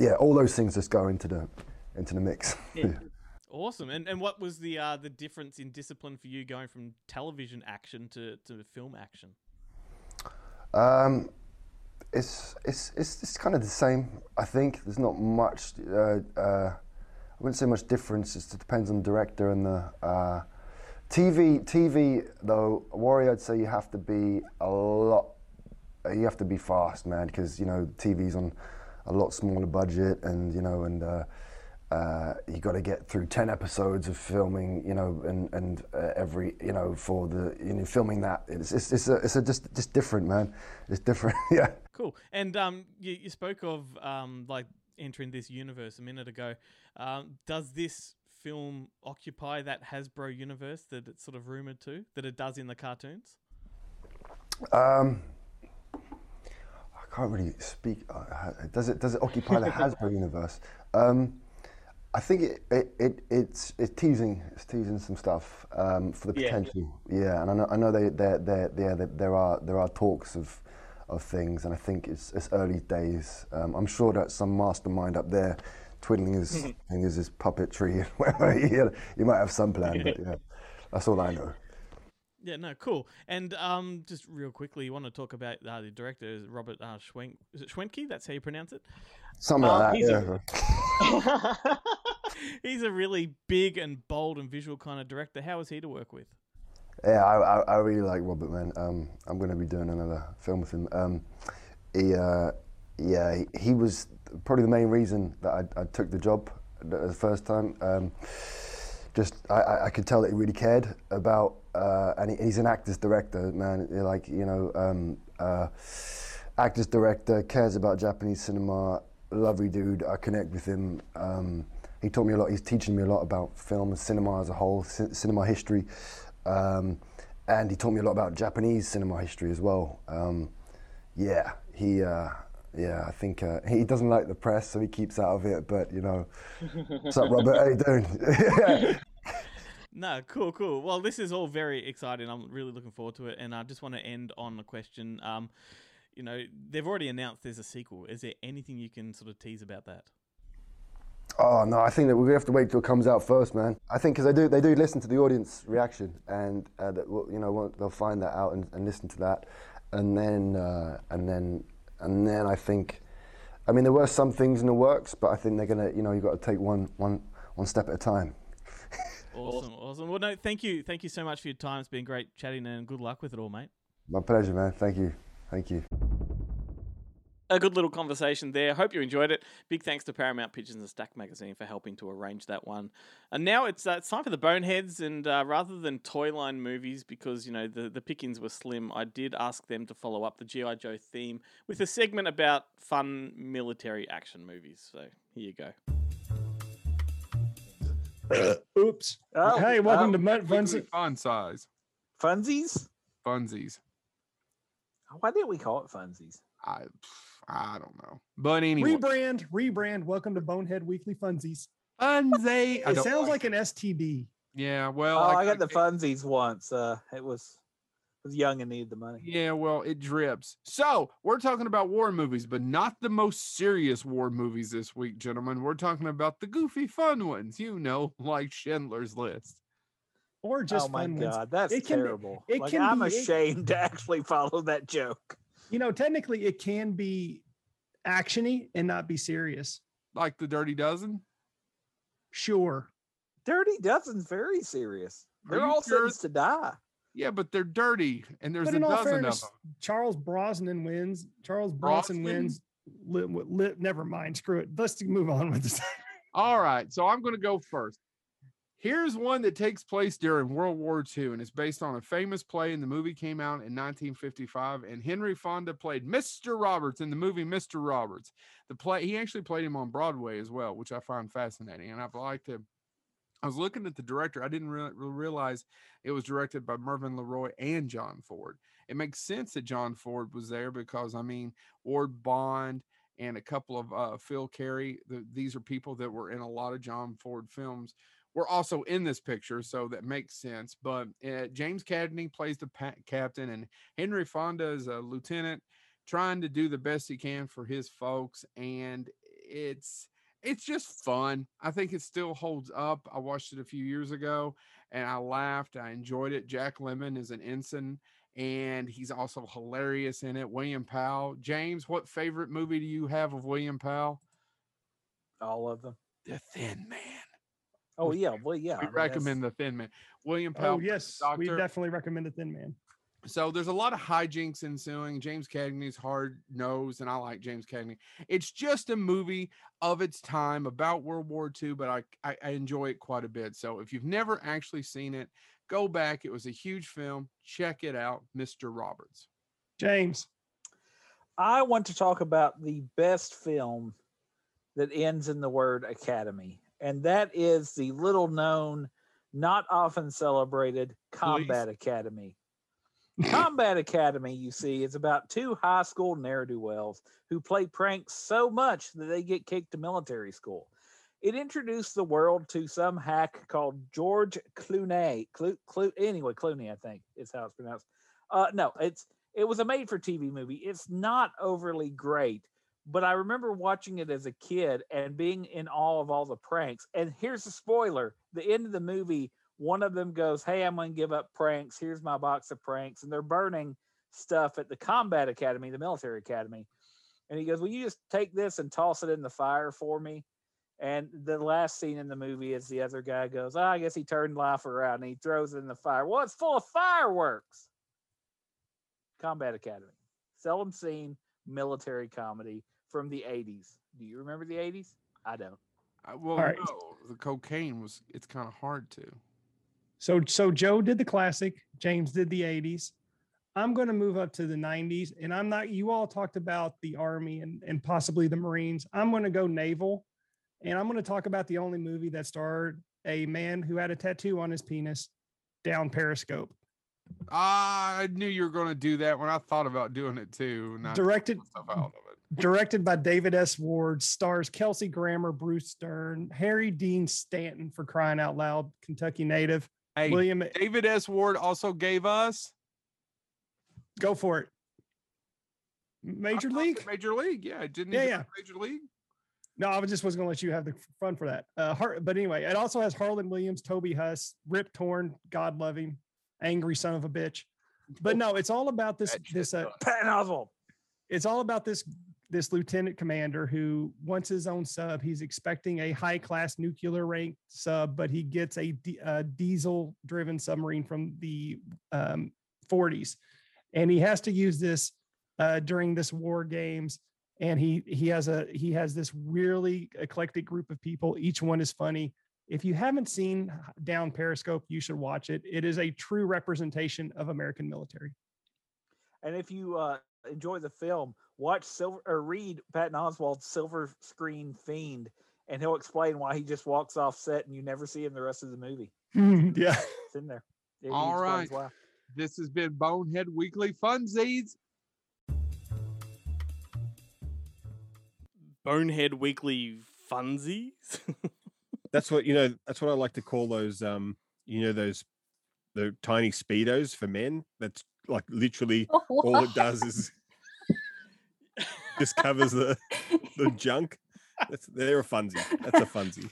Speaker 13: Yeah, all those things just go into the into the mix.
Speaker 5: Yeah. Awesome. And and what was the uh, the difference in discipline for you going from television action to, to film action?
Speaker 13: Um, it's, it's it's it's kind of the same. I think there's not much. Uh, I wouldn't say much difference. It depends on the director and the TV, TV though, Warrior, I'd say you have to be a lot. You have to be fast, man, because you know TV's on a lot smaller budget, and you know, and uh, uh, you got to get through ten episodes of filming, you know, and and uh, every, you know, for the you know filming that it's it's, it's a it's a just just different, man. It's different, yeah.
Speaker 5: Cool. And um, you, you spoke of um, like entering this universe a minute ago. Um, does this film occupy that Hasbro universe that it's sort of rumored to that it does in the cartoons?
Speaker 13: Um, I can't really speak. Uh, does it does it occupy the Hasbro universe? Um, I think it, it, it, it's it's teasing it's teasing some stuff um, for the potential. Yeah, and I know I know they they they yeah, there there are there are talks of of things, and I think it's it's early days. Um, I'm sure that some mastermind up there twiddling his fingers, his puppetry, whatever. He might have some plan, but yeah. That's all I know.
Speaker 5: Yeah, no, cool. And um, just real quickly, you want to talk about uh, the director, is Robert uh, Schwenk. Is it Schwenke? That's how you pronounce it.
Speaker 13: Something
Speaker 5: Um,
Speaker 13: like
Speaker 5: he's
Speaker 13: that.
Speaker 5: a- He's a really big and bold and visual kind of director. How is he to work with?
Speaker 13: Yeah, I, I, I really like Robert, man. Um, I'm going to be doing another film with him. Um, he, uh, yeah, he, he was probably the main reason that I, I took the job the, first time. Um, just, I, I, could tell that he really cared about, uh, and he, he's an actor's director, man. Like, you know, um, uh, actor's director, cares about Japanese cinema, lovely dude. I connect with him. Um, he taught me a lot. He's teaching me a lot about film and cinema as a whole, ci- cinema history. Um, and he taught me a lot about Japanese cinema history as well. Um, yeah, he, uh, yeah, I think uh, he doesn't like the press, so he keeps out of it. But you know, what's up, Robert? How you doing?
Speaker 5: No, cool, cool. Well, this is all very exciting. I'm really looking forward to it, and I just want to end on a question. Um, you know, they've already announced there's a sequel. Is there anything you can sort of tease about that?
Speaker 13: Oh no, I think that we have to wait till it comes out first, man. I think because they do they do listen to the audience reaction, and uh, that you know they'll find that out and, and listen to that, and then uh, and then and then I think, I mean there were some things in the works, but I think they're gonna you know you got to take one one one step at a time.
Speaker 5: Awesome, awesome. Well, no, thank you, thank you so much for your time. It's been great chatting, and good luck with it all, mate.
Speaker 13: My pleasure, man. Thank you, thank you.
Speaker 5: A good little conversation there. Hope you enjoyed it. Big thanks to Paramount Pictures and Stack Magazine for helping to arrange that one. And now it's, uh, it's time for the Boneheads. And uh, rather than Toyline movies, because you know the the pickings were slim, I did ask them to follow up the GI Joe theme with a segment about fun military action movies. So here you go.
Speaker 14: Oops.
Speaker 15: Oh,
Speaker 14: hey, welcome
Speaker 15: oh.
Speaker 14: to Mutt
Speaker 15: Weekly
Speaker 14: Funsies.
Speaker 15: Fun size.
Speaker 14: Funsies?
Speaker 15: Funsies.
Speaker 14: Why didn't we call it Funsies?
Speaker 15: I I don't know. But anyway.
Speaker 16: Rebrand, rebrand. Welcome to Bonehead Weekly Funsies.
Speaker 15: Funsie. I
Speaker 16: It sounds
Speaker 15: like
Speaker 16: like an STD.
Speaker 15: Yeah, well,
Speaker 14: oh,
Speaker 15: I,
Speaker 14: I, got the funsies once. Uh, it was was young and needed the money.
Speaker 15: Yeah, well, it drips. So we're talking about war movies, but not the most serious war movies this week, gentlemen. We're talking about the goofy, fun ones, you know, like Schindler's List.
Speaker 16: Or just
Speaker 14: oh my
Speaker 16: fun
Speaker 14: god,
Speaker 16: ones.
Speaker 14: that's
Speaker 16: It can be-
Speaker 14: terrible.
Speaker 16: it
Speaker 14: like,
Speaker 16: can
Speaker 14: I'm
Speaker 16: be- it-
Speaker 14: ashamed to actually follow that joke.
Speaker 16: You know, technically, it can be actiony and not be serious.
Speaker 15: Like the Dirty Dozen.
Speaker 16: Sure.
Speaker 14: Dirty Dozen's very serious. They're all
Speaker 15: sure?
Speaker 14: sentenced to die.
Speaker 15: Yeah, but they're dirty, and there's
Speaker 16: but
Speaker 15: a
Speaker 16: in all
Speaker 15: dozen
Speaker 16: fairness,
Speaker 15: of them.
Speaker 16: Charles Brosnan wins. Charles Bronson
Speaker 15: Brosnan?
Speaker 16: wins. Li, li, never mind. Screw it. Let's move on with this.
Speaker 15: All right, so I'm going to go first. Here's one that takes place during World War II, and it's based on a famous play, and the movie came out in 1955. And Henry Fonda played Mr. Roberts in the movie Mr. Roberts. The play he actually played him on Broadway as well, which I find fascinating, and I've liked him. I was looking at the director. I didn't re- realize it was directed by Mervyn Leroy and John Ford. It makes sense that John Ford was there because I mean Ward Bond and a couple of uh, Phil Carey. The, these are people that were in a lot of John Ford films. Were also in this picture, so that makes sense. But uh, James Cagney plays the pa- captain, and Henry Fonda is a lieutenant, trying to do the best he can for his folks. And it's it's just fun. I think it still holds up. I watched it a few years ago, and I laughed. I enjoyed it. Jack Lemmon is an ensign and he's also hilarious in it. William Powell. James, what favorite movie do you have of William Powell?
Speaker 14: All of them.
Speaker 15: The Thin Man.
Speaker 14: Oh yeah, well yeah. I
Speaker 15: We
Speaker 14: mean,
Speaker 15: recommend
Speaker 14: that's-
Speaker 15: The Thin Man. William oh, Powell.
Speaker 16: oh yes, we definitely recommend the Thin Man.
Speaker 15: So there's a lot of hijinks ensuing. James Cagney's hard nose, and I like James Cagney. It's just a movie of its time about World War II, but I, I, I enjoy it quite a bit. So if you've never actually seen it, go back. It was a huge film. Check it out, Mr. Roberts.
Speaker 16: James.
Speaker 14: I want to talk about the best film that ends in the word academy, and that is the little known, not often celebrated Combat Academy. Combat Academy, you see, is about two high school ne'er do wells who play pranks so much that they get kicked to military school. It introduced the world to some hack called George Clooney. Clo- Clo- anyway, Clooney, I think is how it's pronounced. Uh, no, it's it was a made for TV movie. It's not overly great, but I remember watching it as a kid and being in awe of all the pranks. And here's the spoiler: the end of the movie one of them goes, Hey, I'm going to give up pranks. Here's my box of pranks. And they're burning stuff at the combat academy, the military academy. And he goes, Will you just take this and toss it in the fire for me? And the last scene in the movie is the other guy goes, oh, I guess he turned life around and he throws it in the fire. Well, it's full of fireworks. Combat Academy. Seldom seen military comedy from the 80s. Do you remember the 80s? I don't.
Speaker 15: Uh, well,
Speaker 16: All right.
Speaker 15: no, the cocaine was. It's kind of hard to.
Speaker 16: So so Joe did the classic, James did the 80s. I'm going to move up to the 90s and I'm not you all talked about the army and and possibly the Marines. I'm going to go naval and I'm going to talk about the only movie that starred a man who had a tattoo on his penis down Periscope.
Speaker 15: Ah, I knew you were going to do that when I thought about doing it too. not
Speaker 16: Directed
Speaker 15: stuff out of it.
Speaker 16: directed by David S. Ward, stars Kelsey Grammer, Bruce Dern, Harry Dean Stanton for crying out loud, Kentucky native.
Speaker 15: Hey,
Speaker 16: William
Speaker 15: David S. Ward also gave us
Speaker 16: Go for it. Major League?
Speaker 15: Major League. Yeah, didn't?
Speaker 16: Yeah, yeah.
Speaker 15: Major League.
Speaker 16: No, I was just wasn't going to let you have the fun for that. Uh, Har- but anyway, it also has Harland Williams, Toby Huss, Rip Torn, God love him, angry son of a bitch. But no, it's all about this this uh,
Speaker 14: Patton Oswalt.
Speaker 16: it's all about this this lieutenant commander who wants his own sub. He's expecting a high class nuclear ranked sub, but he gets a, di- a diesel driven submarine from the um, 40s, and he has to use this uh, during this war games. And he he has a he has this really eclectic group of people. Each one is funny. If you haven't seen Down Periscope, you should watch it. It is a true representation of American military.
Speaker 14: And if you uh, enjoy the film, watch Silver or read Patton Oswalt's Silver Screen Fiend, and he'll explain why he just walks off set and you never see him the rest of the movie.
Speaker 16: yeah.
Speaker 14: It's in there. He- he
Speaker 15: All
Speaker 14: explains
Speaker 15: right.
Speaker 14: why.
Speaker 15: This has been Bonehead Weekly Funsies.
Speaker 5: Bonehead Weekly Funsies.
Speaker 6: That's what you know. That's what I like to call those. Um, you know those the tiny speedos for men. That's like literally all it does is just covers the the junk. That's they're a funsie. That's a funsie.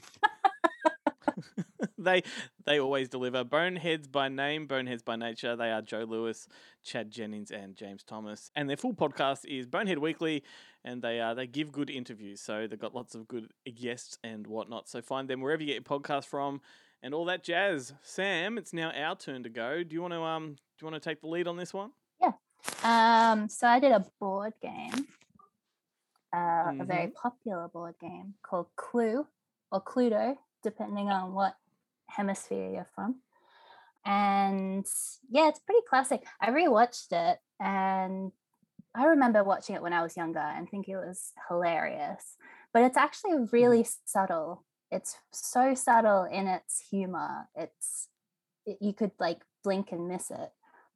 Speaker 5: they they always deliver. Boneheads by name, Boneheads by nature. They are Joe Lewis, Chad Jennings, and James Thomas. And their full podcast is Bonehead Weekly, and they uh, they give good interviews. So they've got lots of good guests and whatnot. So find them wherever you get your podcast from, and all that jazz. Sam, it's now our turn to go. Do you want to um do you want to take the lead on this one? Yeah.
Speaker 7: Um, so I did a board game, uh, a very
Speaker 5: Mhm.
Speaker 7: popular board game called Clue or Cluedo, depending on what hemisphere you're from. And yeah, it's pretty classic. I rewatched it and I remember watching it when I was younger and thinking it was hilarious. But it's actually really subtle. It's so subtle in its humor. It's it, you could like blink and miss it.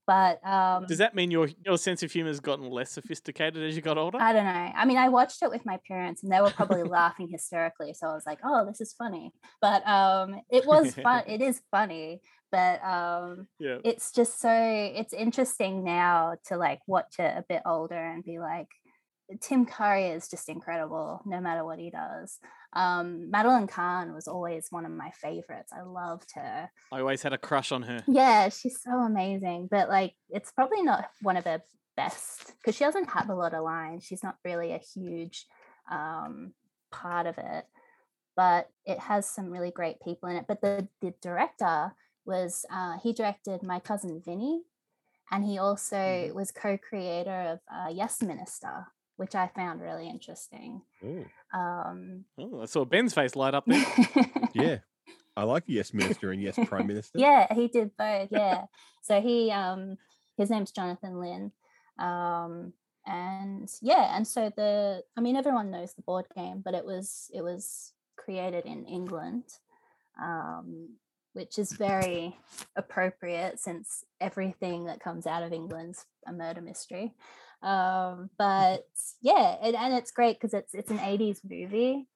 Speaker 7: But um
Speaker 5: Does that mean your your sense of humor has gotten less sophisticated as you got older?
Speaker 7: I don't know. I mean, I watched it with my parents and they were probably laughing hysterically. So I was like, oh, this is funny. But um it was fun. it is funny. But um
Speaker 5: Yeah.
Speaker 7: it's just so it's interesting now to like watch it a bit older and be like, Tim Curry is just incredible no matter what he does. Um Madeline Kahn was always one of my favorites. I loved her.
Speaker 5: I always had a crush on her.
Speaker 7: Yeah, she's so amazing. But like, it's probably not one of her best because she doesn't have a lot of lines. She's not really a huge um, part of it, but it has some really great people in it. But the the director was uh, he directed My Cousin Vinny, and he also was co-creator of uh, Yes Minister, which I found really interesting. Um,
Speaker 5: Oh, I saw Ben's face light up there.
Speaker 6: Yeah, I like Yes Minister and Yes Prime Minister.
Speaker 7: yeah he did both yeah so he um his name's jonathan lynn um and yeah and so the i mean everyone knows the board game but it was it was created in england um which is very appropriate since everything that comes out of england's a murder mystery um but yeah and, and it's great because it's it's an 80s movie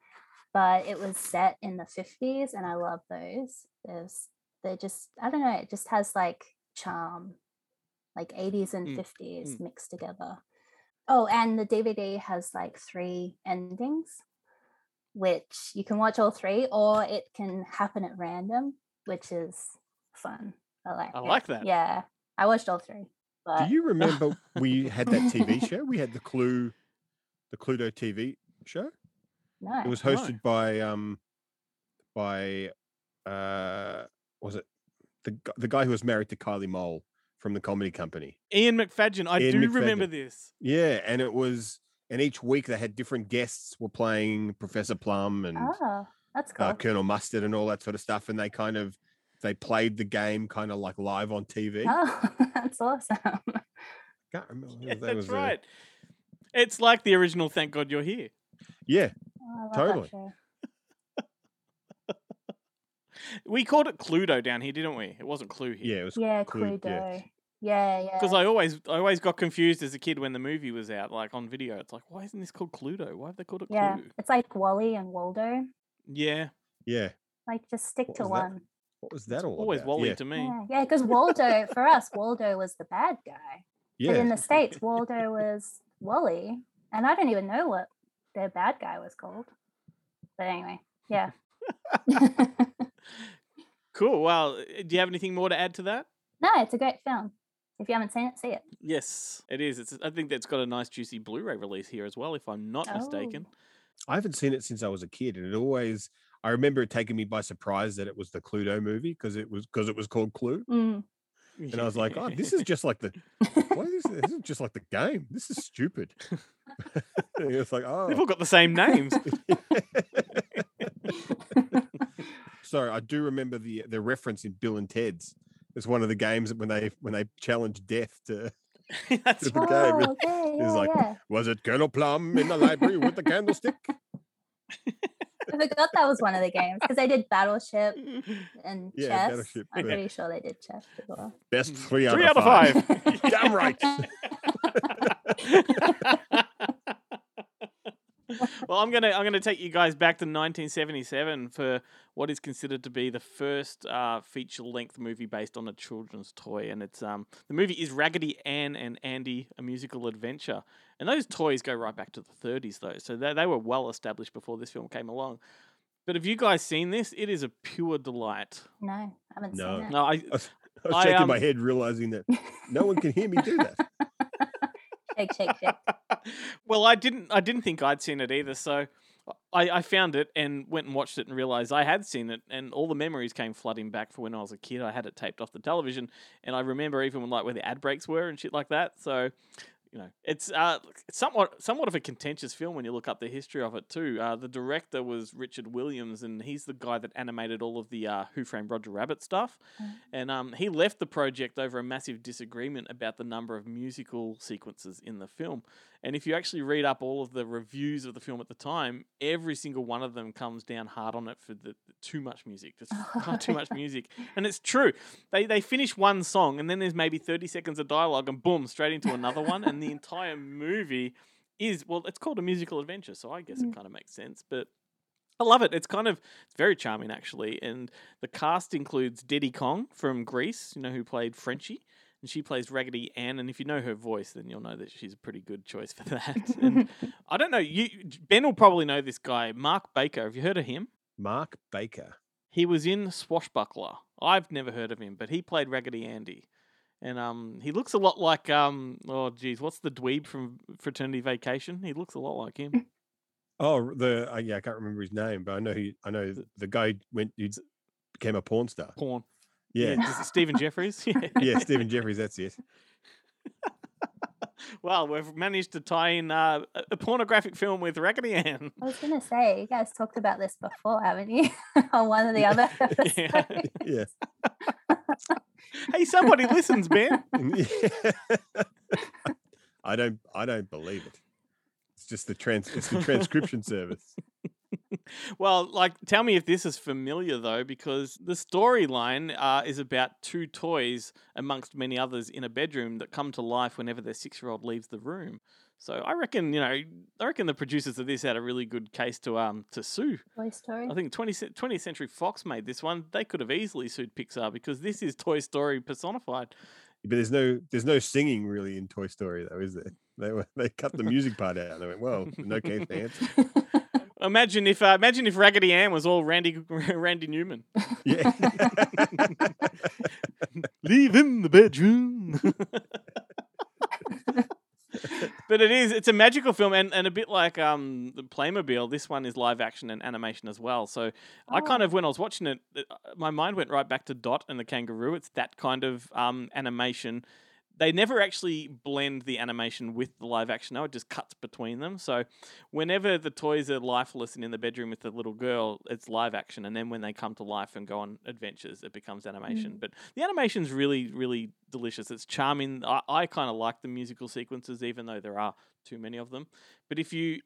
Speaker 7: but it was set in the 50s and i love those there's they're just i don't know it just has like charm like 80s and
Speaker 17: Mm,
Speaker 7: 50s
Speaker 17: mm.
Speaker 7: mixed together oh and the dvd has like three endings which you can watch all three or it can happen at random which is fun. I like.
Speaker 5: I
Speaker 7: it.
Speaker 5: like that.
Speaker 7: Yeah, I watched all three. But
Speaker 6: Do you remember we had that TV show? We had the Clue, the Cluedo TV show.
Speaker 7: No.
Speaker 6: It was
Speaker 7: No.
Speaker 6: hosted by um by uh was it the the guy who was married to Kylie Mole from the comedy company.
Speaker 5: Ian McFadyen. I
Speaker 6: Ian
Speaker 5: do remember this.
Speaker 6: Yeah, and it was and each week they had different guests were playing Professor Plum and
Speaker 7: Oh, that's cool.
Speaker 6: uh, Colonel Mustard and all that sort of stuff, and they kind of they played the game kind of like live on TV.
Speaker 7: Oh, that's awesome.
Speaker 6: Can't remember.
Speaker 5: Yeah,
Speaker 6: that
Speaker 5: that's
Speaker 6: was,
Speaker 5: right. It's like the original "Thank God You're Here."
Speaker 6: yeah,
Speaker 7: Oh,
Speaker 6: Totally.
Speaker 5: We called it Cluedo down here, didn't we? It wasn't Clue here.
Speaker 6: Yeah, it was
Speaker 7: Yeah,
Speaker 6: Clue-
Speaker 7: Cluedo.
Speaker 6: yeah.
Speaker 7: Yeah, yeah.
Speaker 5: Because I always, I always got confused as a kid when the movie was out, like on video. It's like, why isn't this called Cluedo? Why have they called it
Speaker 7: yeah,
Speaker 5: Clue?
Speaker 7: it's like Wally and Waldo.
Speaker 5: Yeah,
Speaker 6: yeah.
Speaker 7: Like, just stick
Speaker 6: What
Speaker 7: to
Speaker 6: was that?
Speaker 7: one.
Speaker 6: What was that all
Speaker 5: always
Speaker 6: about?
Speaker 5: Wally
Speaker 6: yeah.
Speaker 5: to me.
Speaker 7: Yeah, yeah, because Waldo for us, Waldo was the bad guy.
Speaker 6: Yeah.
Speaker 7: But in the states, Waldo was Wally, and I don't even know what their bad guy was called. But anyway, yeah.
Speaker 5: Cool. Well, uh, do you have anything more to add to that?
Speaker 7: No, it's a great film. If you haven't seen it, see it.
Speaker 5: Yes, it is. It's. I think that's got a nice juicy Blu-ray release here as well, if I'm not mistaken.
Speaker 6: I haven't seen it since I was a kid, and it always I remember it taking me by surprise that it was the Cluedo movie because it was because it was called Clue,
Speaker 7: Mm.
Speaker 6: and I was like, oh, this is just like the what is this? This is just like the game. This is stupid. It's like, oh,
Speaker 5: They've all got the same names.
Speaker 6: Sorry, I do remember the the reference in Bill and Ted's. It's one of the games when they when they challenge death to,
Speaker 5: That's
Speaker 6: to the
Speaker 7: Oh,
Speaker 6: game.
Speaker 7: okay,
Speaker 6: It's
Speaker 7: yeah,
Speaker 6: like,
Speaker 7: yeah.
Speaker 6: was it Colonel Plum in the library with the candlestick?
Speaker 7: I forgot that was one of the games because they did Battleship and
Speaker 6: Yeah,
Speaker 7: chess.
Speaker 6: Battleship,
Speaker 7: I'm
Speaker 6: yeah.
Speaker 7: pretty sure they did chess as well.
Speaker 6: Best mm. three out
Speaker 5: Three
Speaker 6: of
Speaker 5: out of
Speaker 6: five.
Speaker 5: five.
Speaker 6: Damn right.
Speaker 5: well, I'm gonna I'm gonna take you guys back to 1977 for what is considered to be the first uh, feature length movie based on a children's toy, and it's um the movie is Raggedy Ann and Andy: A Musical Adventure, and those toys go right back to the 30s though, so they they were well established before this film came along. But have you guys seen this? It is a pure delight.
Speaker 7: No, I haven't
Speaker 6: No.
Speaker 7: seen it.
Speaker 5: No, I
Speaker 6: I was, I was
Speaker 5: I,
Speaker 6: shaking
Speaker 5: um,
Speaker 6: my head, realizing that no one can hear me do that.
Speaker 5: Well, I didn't. I didn't think I'd seen it either. So I, I found it and went and watched it and realized I had seen it, and all the memories came flooding back for when I was a kid. I had it taped off the television, and I remember even like where the ad breaks were and shit like that. So. You know, it's uh, somewhat somewhat of a contentious film when you look up the history of it too. Uh, the director was Richard Williams, and he's the guy that animated all of the uh, Who Framed Roger Rabbit stuff. And um, he left the project over a massive disagreement about the number of musical sequences in the film. And if you actually read up all of the reviews of the film at the time, every single one of them comes down hard on it for the, the too much music, just far too much music. And it's true. They they finish one song and then there's maybe 30 seconds of dialogue and boom, straight into another one. And the entire movie is well, it's called a musical adventure, so I guess it mm. kind of makes sense. But I love it. It's kind of it's very charming actually, and the cast includes Didi Conn from Grease, you know who played Frenchie, and she plays Raggedy Ann. And if you know her voice, then you'll know that she's a pretty good choice for that. and I don't know, you Ben will probably know this guy, Mark Baker. Have you heard of him?
Speaker 6: Mark Baker.
Speaker 5: He was in Swashbuckler. I've never heard of him, but he played Raggedy Andy. And um, he looks a lot like um, oh geez, what's the dweeb from Fraternity Vacation? He looks a lot like him.
Speaker 6: Oh, the uh, yeah, I can't remember his name, but I know he. I know the guy went. He became a porn star.
Speaker 5: Porn.
Speaker 6: Yeah,
Speaker 5: is it Stephen Geoffreys. Yeah.
Speaker 6: yeah, Stephen Geoffreys. That's it.
Speaker 5: Well, we've managed to tie in uh, a- a pornographic film with Raggedy Ann.
Speaker 7: I was gonna say, you guys talked about this before, haven't you? On one of the other episodes.
Speaker 5: Yeah.
Speaker 6: Yeah.
Speaker 5: Hey, somebody listens, Ben.
Speaker 6: I don't. I don't believe it. It's just the trans. It's the transcription service.
Speaker 5: Well, like, tell me if this is familiar though, because the storyline uh, is about two toys, amongst many others, in a bedroom that come to life whenever their six-year-old leaves the room. So I reckon, you know, I reckon the producers of this had a really good case to um to sue.
Speaker 7: Toy Story.
Speaker 5: I think 20, 20th Century Fox made this one. They could have easily sued Pixar because this is Toy Story personified.
Speaker 6: But there's no. There's no singing really in Toy Story, though, is there? They were. They cut the music part out. They went, well, no case to answer.
Speaker 5: Imagine if uh, imagine if Raggedy Ann was all Randy Randy Newman.
Speaker 6: Yeah.
Speaker 5: Leave in the bedroom. but it is it's a magical film and, and a bit like um the Playmobil, this one is live action and animation as well. So I kind of when I was watching it, uh, my mind went right back to Dot and the Kangaroo. It's that kind of um animation. They never actually blend the animation with the live action. No, it just cuts between them. So whenever the toys are lifeless and in the bedroom with the little girl, it's live action. And then when they come to life and go on adventures, it becomes animation.
Speaker 17: Mm.
Speaker 5: But the animation's really, really delicious. It's charming. I, I kind of like the musical sequences, even though there are too many of them. But if you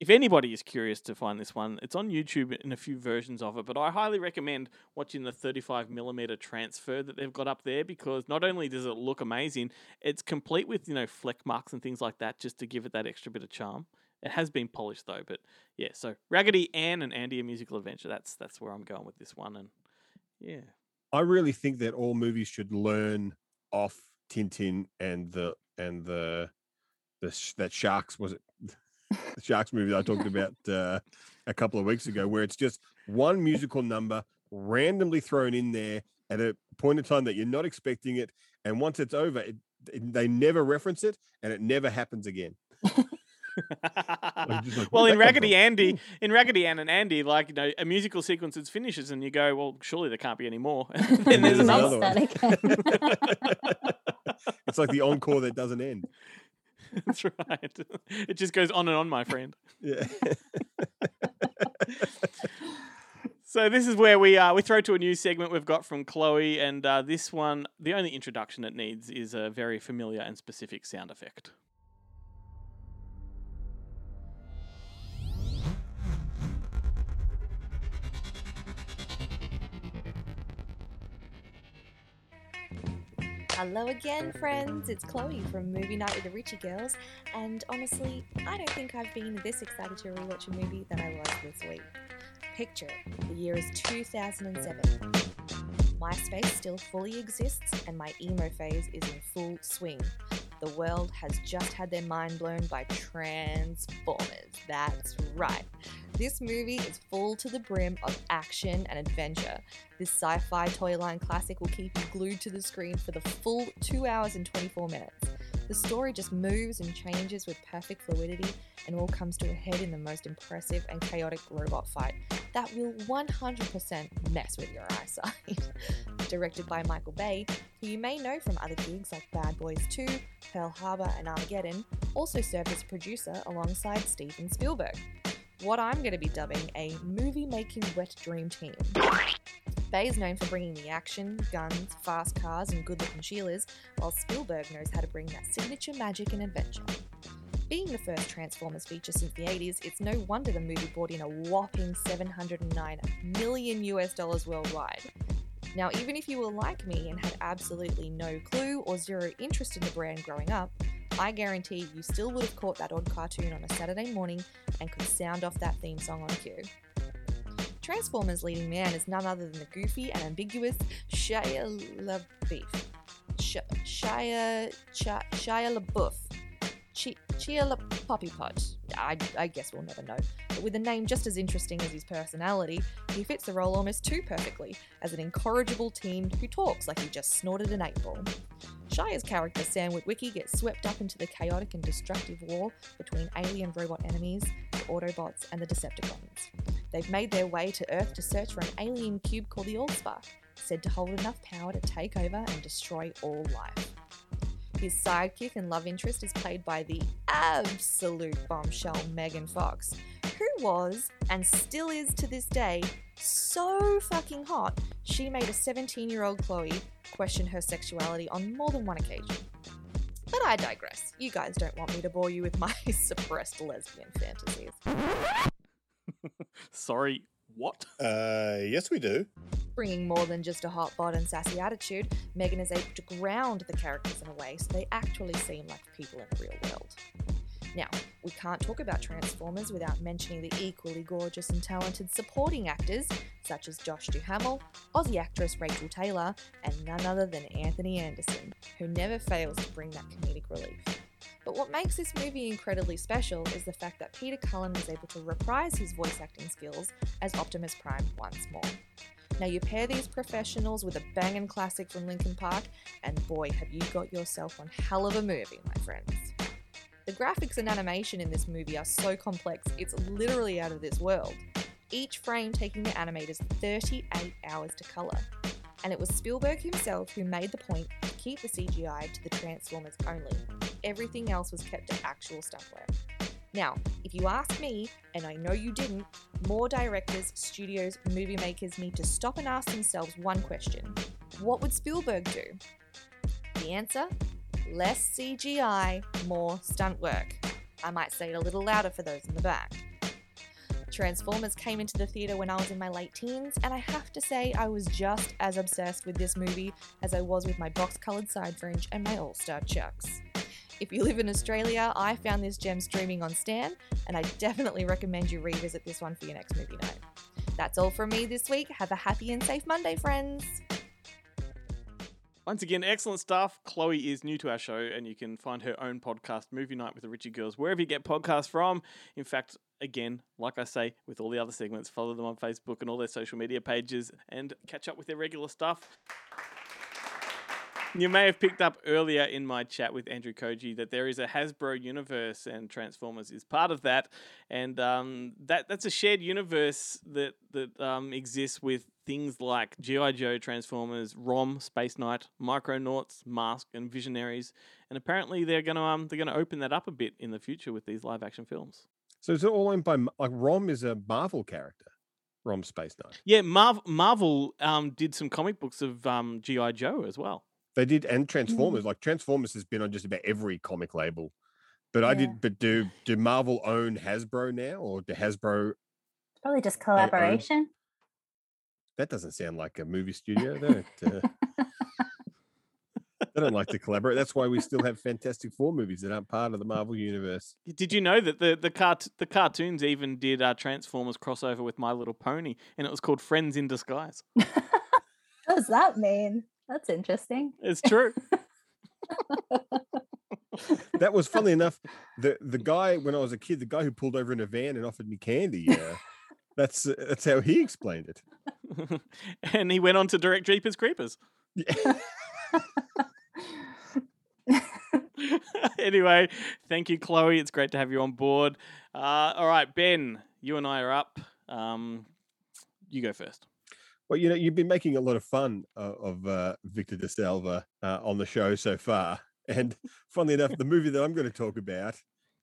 Speaker 5: if anybody is curious to find this one, it's on YouTube in a few versions of it. But I highly recommend watching the 35 millimeter transfer that they've got up there because not only does it look amazing, it's complete with you know fleck marks and things like that just to give it that extra bit of charm. It has been polished though, but yeah. So Raggedy Ann and Andy a musical adventure. That's that's where I'm going with this one, and yeah.
Speaker 6: I really think that all movies should learn off Tintin and the and the the that sharks was it the sharks movie that I talked about uh, a couple of weeks ago, where it's just one musical number randomly thrown in there at a point in time that you're not expecting it, and once it's over, it, it- they never reference it, and it never happens again. Like,
Speaker 5: well, in Raggedy? Andy, in Raggedy Ann and Andy, like you know, a musical sequence is finishes, and you go, "Well, surely there can't be any more." and then there's
Speaker 6: There's
Speaker 5: another
Speaker 6: another
Speaker 5: one.
Speaker 6: It's like the encore that doesn't end.
Speaker 5: That's right. It just goes on and on, my friend.
Speaker 6: Yeah.
Speaker 5: So this is where we uh, we throw to a new segment we've got from Chloe, and uh, this one, the only introduction it needs is a very familiar and specific sound effect.
Speaker 17: Hello again, friends. It's Chloe from Movie Night with the Richie Girls, and honestly, I don't think I've been this excited to rewatch a movie than I was this week. Picture it, the year is 2007. MySpace still fully exists, and my emo phase is in full swing. The world has just had their mind blown by Transformers. That's right. This movie is full to the brim of action and adventure. This sci fi toy line classic will keep you glued to the screen for the full 2 hours and 24 minutes. The story just moves and changes with perfect fluidity and all comes to a head in the most impressive and chaotic robot fight that will 100% mess with your eyesight. Directed by Michael Bay, who you may know from other gigs like Bad Boys 2, Pearl Harbor, and Armageddon, also served as producer alongside Steven Spielberg. What I'm going to be dubbing a movie making wet dream team. Bay is known for bringing the action, guns, fast cars, and good looking Sheilas, while Spielberg knows how to bring that signature magic and adventure. Being the first Transformers feature since the 80s, it's no wonder the movie brought in a whopping 709 million US dollars worldwide. Now, even if you were like me and had absolutely no clue or zero interest in the brand growing up, I guarantee you still would have caught that odd cartoon on a Saturday morning and could sound off that theme song on cue. Transformers' leading man is none other than the goofy and ambiguous Shia LaBeouf. Sh- Shia, Ch- Shia LaBeouf. Chi- Chia La Poppy Pot. I, I guess we'll never know. But with a name just as interesting as his personality, he fits the role almost too perfectly as an incorrigible teen who talks like he just snorted an eight ball. Shia's character Sam Witwicky gets swept up into the chaotic and destructive war between alien robot enemies, the Autobots, and the Decepticons. They've made their way to Earth to search for an alien cube called the Allspark, said to hold enough power to take over and destroy all life. His sidekick and love interest is played by the absolute bombshell Megan Fox, who was, and still is to this day, so fucking hot, she made a 17 year old Chloe question her sexuality on more than one occasion. But I digress. You guys don't want me to bore you with my suppressed lesbian fantasies.
Speaker 5: Sorry, what?
Speaker 18: Uh, yes, we do.
Speaker 17: Bringing more than just a hot bod and sassy attitude, Megan is able to ground the characters in a way so they actually seem like people in the real world. Now, we can't talk about Transformers without mentioning the equally gorgeous and talented supporting actors such as Josh Duhamel, Aussie actress Rachael Taylor, and none other than Anthony Anderson, who never fails to bring that comedic relief. But what makes this movie incredibly special is the fact that Peter Cullen was able to reprise his voice acting skills as Optimus Prime once more. Now, you pair these professionals with a banging classic from Linkin Park, and boy, have you got yourself one hell of a movie, my friends. The graphics and animation in this movie are so complex, it's literally out of this world. Each frame taking the animators 38 hours to colour. And it was Spielberg himself who made the point to keep the CGI to the Transformers only. Everything else was kept to actual stunt work. Now, if you ask me, and I know you didn't, more directors, studios, movie makers need to stop and ask themselves one question What would Spielberg do? The answer less CGI, more stunt work. I might say it a little louder for those in the back. Transformers came into the theatre when I was in my late teens, and I have to say I was just as obsessed with this movie as I was with my box coloured side fringe and my All Star Chucks. If you live in Australia, I found this gem streaming on Stan, and I definitely recommend you revisit this one for your next movie night. That's all from me this week. Have a happy and safe Monday, friends.
Speaker 5: Once again, excellent stuff. Chloe is new to our show, and you can find her own podcast, Movie Night with the Richie Girls, wherever you get podcasts from. In fact, again, like I say, with all the other segments, follow them on Facebook and all their social media pages and catch up with their regular stuff. You may have picked up earlier in my chat with Andrew Koji that there is a Hasbro universe, and Transformers is part of that. And um, that that's a shared universe that that um, exists with things like GI Joe, Transformers, Rom, Space Knight, Micronauts, Mask, and Visionaries. And apparently, they're gonna um, they're gonna open that up a bit in the future with these live action films.
Speaker 6: So is it all owned by like Rom is a Marvel character, Rom Space Knight.
Speaker 5: Yeah, Marv- Marvel um, did some comic books of um, GI Joe as well.
Speaker 6: They did, and Transformers. Like Transformers has been on just about every comic label. But I did. But do do Marvel own Hasbro now, or do Hasbro?
Speaker 7: Probably just
Speaker 6: own-
Speaker 7: collaboration.
Speaker 6: That doesn't sound like a movie studio. They don't, uh, they don't like to collaborate. That's why we still have Fantastic Four movies that aren't part of the Marvel universe.
Speaker 5: Did you know that the the cart- the cartoons even did uh, Transformers crossover with My Little Pony, and it was called Friends in Disguise?
Speaker 7: What does that mean? That's interesting.
Speaker 5: It's true.
Speaker 6: That was funny enough. The the guy when I was a kid, the guy who pulled over in a van and offered me candy. Uh, that's uh, that's how he explained it.
Speaker 5: and he went on to direct Jeepers Creepers. Yeah. anyway, thank you, Chloe. It's great to have you on board. Uh, all right, Ben, you and I are up. Um, you go first.
Speaker 6: Well, you know, you've been making a lot of fun uh, of uh, Victor De Salva uh, on the show so far. And funnily enough, the movie that I'm going to talk about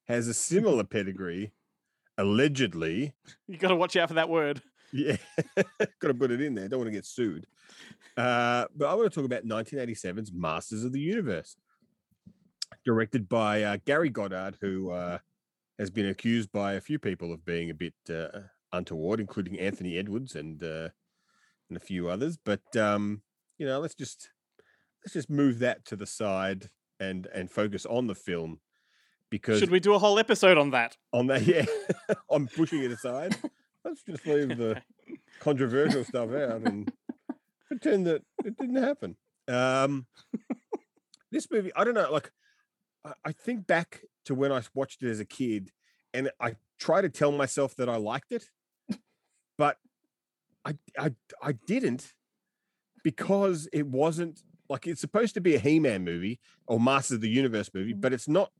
Speaker 6: has a similar pedigree, allegedly.
Speaker 5: You got to watch out for that word.
Speaker 6: Yeah, got to put it in there. Don't want to get sued. Uh, but I want to talk about 1987's Masters of the Universe, directed by uh, Gary Goddard, who uh, has been accused by a few people of being a bit uh, untoward, including Anthony Edwards and uh, and a few others. But um, you know, let's just let's just move that to the side and and focus on the film because
Speaker 5: Should we do a whole episode on that?
Speaker 6: on that yeah i'm pushing it aside let's just leave the controversial stuff out and pretend that it didn't happen um this movie i don't know like I, I think back to when i watched it as a kid and i try to tell myself that i liked it but i i, I didn't because it wasn't like it's supposed to be a he-man movie or masters of the universe movie but it's not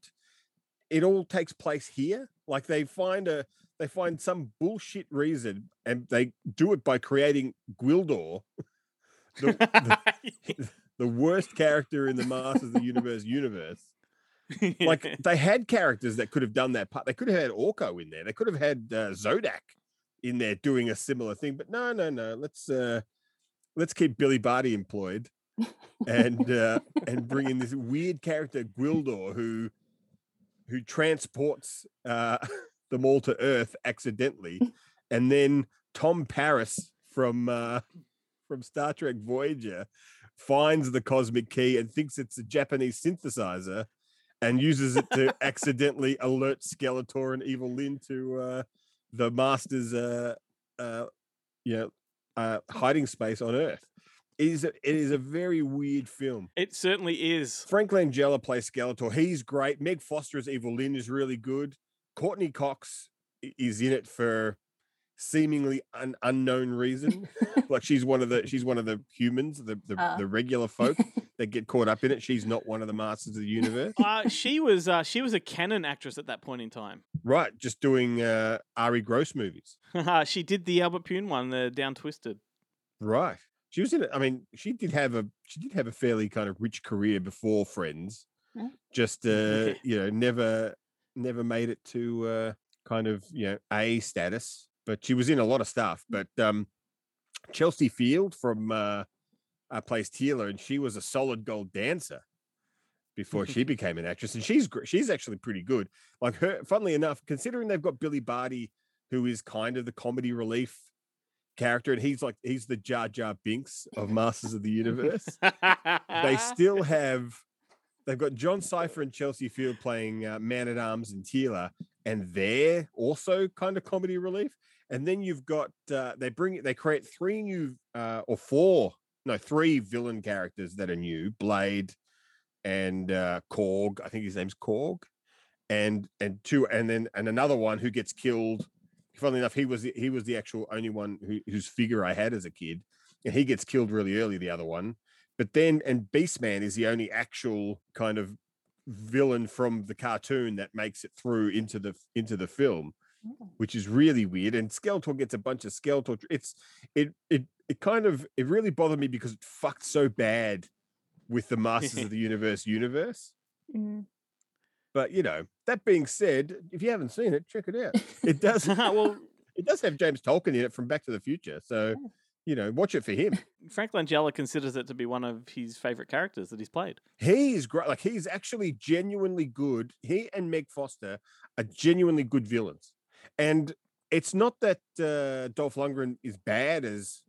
Speaker 6: it all takes place here. Like they find a they find some bullshit reason and they do it by creating Gwildor, the, the, the worst character in the Masters of the Universe universe. Like they had characters that could have done that part. They could have had Orko in there. They could have had uh, Zodak in there doing a similar thing. But no, no, no. Let's uh let's keep Billy Barty employed and uh and bring in this weird character Gwildor who who transports uh, them all to Earth accidentally, and then Tom Paris from uh, from Star Trek Voyager finds the cosmic key and thinks it's a Japanese synthesizer, and uses it to accidentally alert Skeletor and Evil Lyn to uh, the Master's uh, uh, you know uh, hiding space on Earth. It is a, it is a very weird film.
Speaker 5: It certainly is.
Speaker 6: Frank Langella plays Skeletor. He's great. Meg Foster as Evil Lyn is really good. Courteney Cox is in it for seemingly an unknown reason. like she's one of the she's one of the humans, the the,
Speaker 5: Oh.
Speaker 6: the regular folk that get caught up in it. She's not one of the masters of the universe.
Speaker 5: Uh, she was uh, she was a Cannon actress at that point in time.
Speaker 6: right, just doing uh Ari Gross movies.
Speaker 5: she did the Albert Pyun one, the Down Twisted.
Speaker 6: Right. She was in it. I mean, she did have a she did have a fairly kind of rich career before Friends.
Speaker 7: Yeah.
Speaker 6: Just uh,
Speaker 5: Okay.
Speaker 6: you know, never never made it to uh kind of, you know, A status, but she was in a lot of stuff. But um Chelsea Field from uh, uh plays Teela and she was a solid gold dancer before she became an actress and she's she's actually pretty good. Like her funnily enough, considering they've got Billy Barty who is kind of the comedy relief character, and he's like he's the Jar Jar Binks of Masters of the Universe. they still have they've got Jon Cypher and Chelsea Field playing uh, Man at Arms and Teela, and they're also kind of comedy relief. And then you've got uh, they bring they create three new uh, or four no three villain characters that are new Blade and uh, Korg. I think his name's Korg, and and two and then and another one who gets killed. Funnily enough, he was the, he was the actual only one who, whose figure I had as a kid, and he gets killed really early. The other one, but then and Beastman is the only actual kind of villain from the cartoon that makes it through into the into the film, which is really weird. And Skeletor gets a bunch of Skeletor. It's it it it kind of it really bothered me because it fucked so bad with the Masters of the Universe universe.
Speaker 7: Mm.
Speaker 6: But you know, that being said, if you haven't seen it, check it out. It does
Speaker 5: well,
Speaker 6: it does have James Tolkan in it from Back to the Future. So, you know, watch it for him.
Speaker 5: Frank Langella considers it to be one of his favorite characters that he's played.
Speaker 6: He's great. Like he's actually genuinely good. He and Meg Foster are genuinely good villains. And it's not that uh, Dolph Lundgren is bad as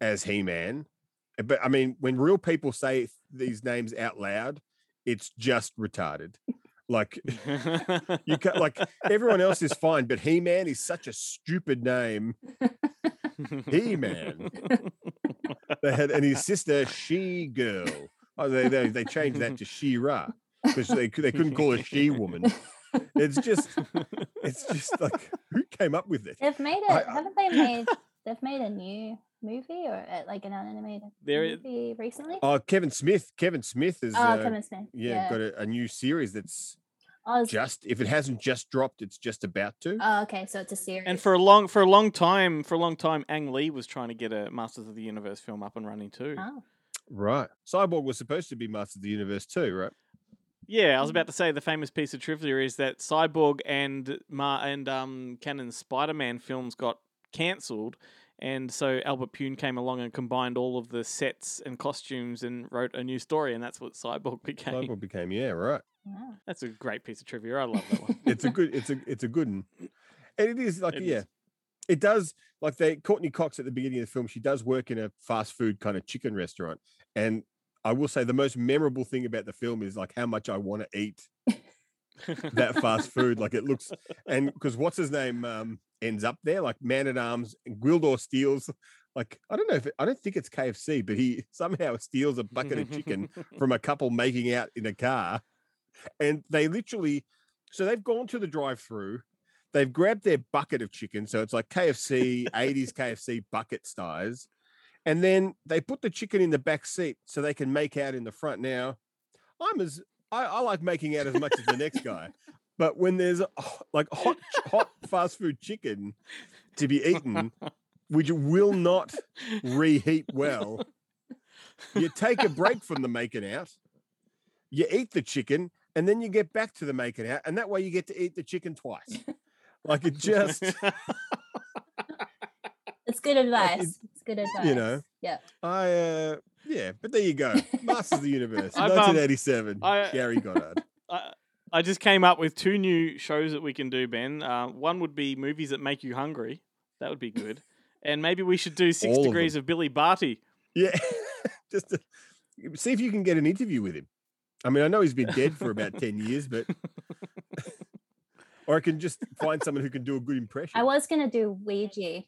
Speaker 6: as He Man, but I mean, when real people say these names out loud, it's just retarded. Like you can like everyone else is fine, but He Man is such a stupid name. He Man. They had and his sister She Girl. Oh, they they, they changed that to She Ra because they they couldn't call her She Woman. It's just it's just like who came up with it?
Speaker 7: They've made it.
Speaker 6: I- I-
Speaker 7: haven't they made? They've made a new movie or uh, like an animated
Speaker 5: There i-
Speaker 7: movie recently.
Speaker 6: Oh, Kevin Smith. Kevin Smith is
Speaker 7: Oh,
Speaker 6: uh,
Speaker 7: Kevin Smith,
Speaker 6: Yeah,
Speaker 7: yeah.
Speaker 6: got a, a new series that's
Speaker 7: Oh,
Speaker 6: just if it hasn't just dropped, it's just about to.
Speaker 7: oh, okay. So it's a series.
Speaker 5: And for a long for a long time, for a long time, Ang Lee was trying to get a Masters of the Universe film up and running too.
Speaker 7: Oh.
Speaker 6: Right. Cyborg was supposed to be Masters of the Universe too, right?
Speaker 5: Yeah, I was about to say the famous piece of trivia is that Cyborg and Ma and um Cannon's Spider-Man films got cancelled, and so Albert Pyun came along and combined all of the sets and costumes and wrote a new story, and that's what Cyborg became.
Speaker 6: Cyborg became yeah, right.
Speaker 5: That's a great piece of trivia. I love that one.
Speaker 6: It's a good it's a it's a good one. And it is like
Speaker 5: It
Speaker 6: yeah.
Speaker 5: is.
Speaker 6: It does like they Courteney Cox at the beginning of the film, she does work in a fast food kind of chicken restaurant. And I will say the most memorable thing about the film is like how much I want to eat that fast food. Like it looks, and because what's his name um, ends up there, like Man at Arms, Gwildor steals. Like I don't know if it, I don't think it's KFC, but he somehow steals a bucket of chicken from a couple making out in a car, and they literally, so they've gone to the drive-through. They've grabbed their bucket of chicken, so it's like KFC, 80s KFC bucket size, and then they put the chicken in the back seat so they can make out in the front. Now, I'm as I, I like making out as much as the next guy, but when there's like hot hot fast food chicken to be eaten, which will not reheat well, you take a break from the making out, you eat the chicken, and then you get back to the making out, and that way you get to eat the chicken twice. Like it just,
Speaker 7: It's good advice. It's good advice.
Speaker 6: you know,
Speaker 7: Yeah.
Speaker 6: I uh yeah, but there you go. Masters of the Universe,
Speaker 5: I've, um,
Speaker 6: 1987.
Speaker 5: I-
Speaker 6: Gary Goddard.
Speaker 5: I, I just came up with two new shows that we can do, Ben. Uh, one would be movies that make you hungry. That would be good. And maybe we should do Six
Speaker 6: All of
Speaker 5: Degrees of, Billy Barty.
Speaker 6: Yeah, just to, see if you can get an interview with him. I mean, I know he's been dead for about ten years, but or I can just find someone who can do a good impression.
Speaker 7: I was gonna do Ouija.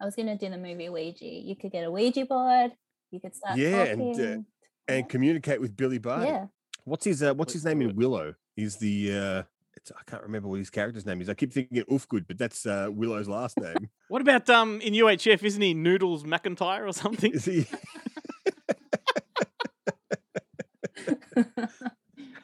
Speaker 7: I was gonna do the movie Ouija. You could get a Ouija board You could start
Speaker 6: yeah, and
Speaker 7: talking.
Speaker 6: uh, and communicate with Billy Barty.
Speaker 7: Yeah.
Speaker 6: What's his uh, What's his name in Willow? He's the uh, it's, I can't remember what his character's name is. I keep thinking Ufgood, but that's uh, Willow's last name.
Speaker 5: What about um in UHF? Isn't he Noodles McIntyre or something?
Speaker 6: Is he?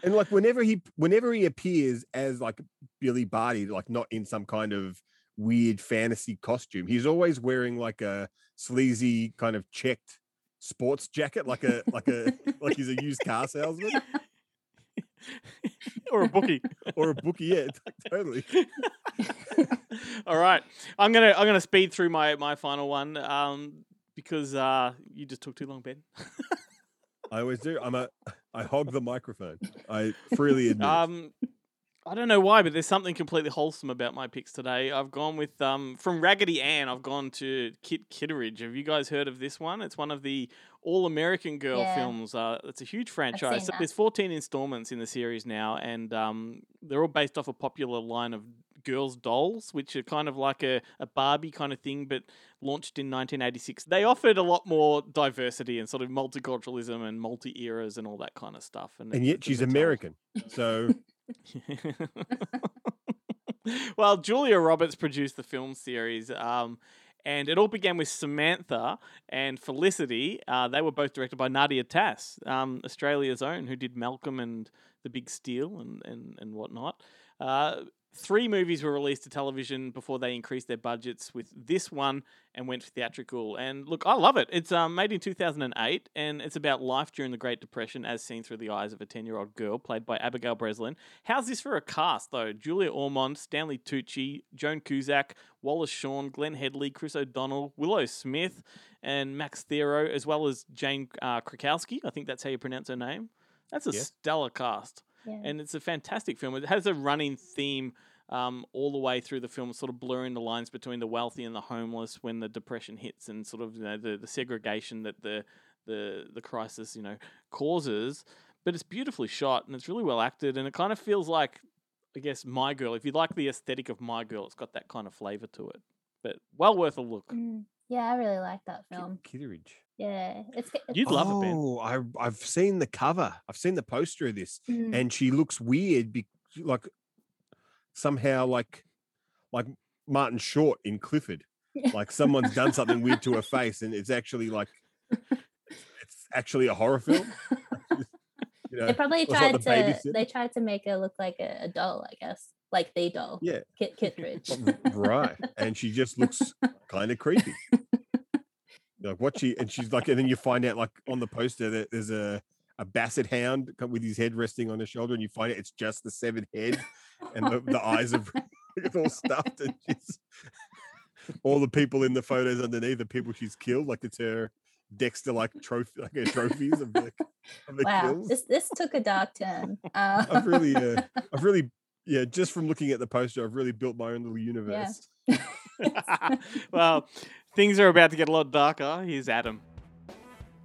Speaker 6: and like whenever he whenever he appears as like Billy Barty, like not in some kind of weird fantasy costume, he's always wearing like a sleazy kind of checked sports jacket, like a like a like he's a used car salesman
Speaker 5: or a bookie.
Speaker 6: or a bookie. Yeah, totally.
Speaker 5: All right, I'm gonna I'm gonna speed through my my final one um because uh you just took too long, Ben.
Speaker 6: I always do. I'm a I hog the microphone. I freely admit.
Speaker 5: Um, I don't know why, but there's something completely wholesome about my picks today. I've gone with um from Raggedy Ann. I've gone to Kit Kittredge. Have you guys heard of this one? It's one of the All American Girl
Speaker 7: Yeah.
Speaker 5: films. Uh, it's a huge franchise. There's 14 installments in the series now, and um, they're all based off a popular line of girls' dolls, which are kind of like a, a Barbie kind of thing, but launched in 1986. They offered a lot more diversity and sort of multiculturalism and multi eras and all that kind of stuff. And,
Speaker 6: and yet she's
Speaker 5: a tell.
Speaker 6: American. So
Speaker 5: well, Julia Roberts produced the film series, um, and it all began with Samantha and Felicity. Uh, they were both directed by Nadia Tass, um, Australia's own, who did Malcolm and The Big Steal and, and, and whatnot. Uh, three movies were released to television before they increased their budgets with this one and went theatrical. And look, I love it. It's um, made in 2008 and it's about life during the Great Depression as seen through the eyes of a 10 year old girl played by Abigail Breslin. How's this for a cast, though? Julia Ormond, Stanley Tucci, Joan Cusack, Wallace Shawn, Glenn Headley, Chris O'Donnell, Willow Smith, and Max Thieriot, as well as Jane uh, Krakowski. I think that's how you pronounce her name. That's a
Speaker 6: Yeah.
Speaker 5: stellar cast
Speaker 7: Yeah.
Speaker 5: and it's a fantastic film. It has a running theme um, all the way through the film, sort of blurring the lines between the wealthy and the homeless when the depression hits, and sort of you know, the the segregation that the the the crisis you know causes. But it's beautifully shot and it's really well acted, and it kind of feels like, I guess, My Girl. If you like the aesthetic of My Girl, it's got that kind of flavor to it. But well worth a look.
Speaker 7: Mm, yeah, I really like that film.
Speaker 6: Kittredge.
Speaker 7: Yeah, it's, it's
Speaker 5: You'd love it, Ben.
Speaker 6: Oh, I I've seen the cover. I've seen the poster of this,
Speaker 7: Mm.
Speaker 6: and she looks weird. Be, like somehow like like Martin Short in Clifford. Like someone's done something weird to her face, and it's actually like it's actually a horror film. you know,
Speaker 7: They probably
Speaker 6: it's like
Speaker 7: tried
Speaker 6: The
Speaker 7: to.
Speaker 6: Babysitter.
Speaker 7: They tried to make her look like a, a doll, I guess, like the doll.
Speaker 6: Yeah.
Speaker 7: Kit Kittredge.
Speaker 6: right and she just looks kind of creepy like what she? And she's like and then you find out like on the poster that there's a a basset hound co- with his head resting on his shoulder and you find out it's just the severed head and the, the eyes are it's all stuffed and she's all the people in the photos underneath the people she's killed like it's her dexter like trophy like her trophies of the, of the
Speaker 7: wow,
Speaker 6: kills.
Speaker 7: this this took a dark turn. Uh,
Speaker 6: i've really uh, i've really yeah just from looking at the poster i've really built my own little universe.
Speaker 5: Well, things are about to get a lot darker. Here's Adam.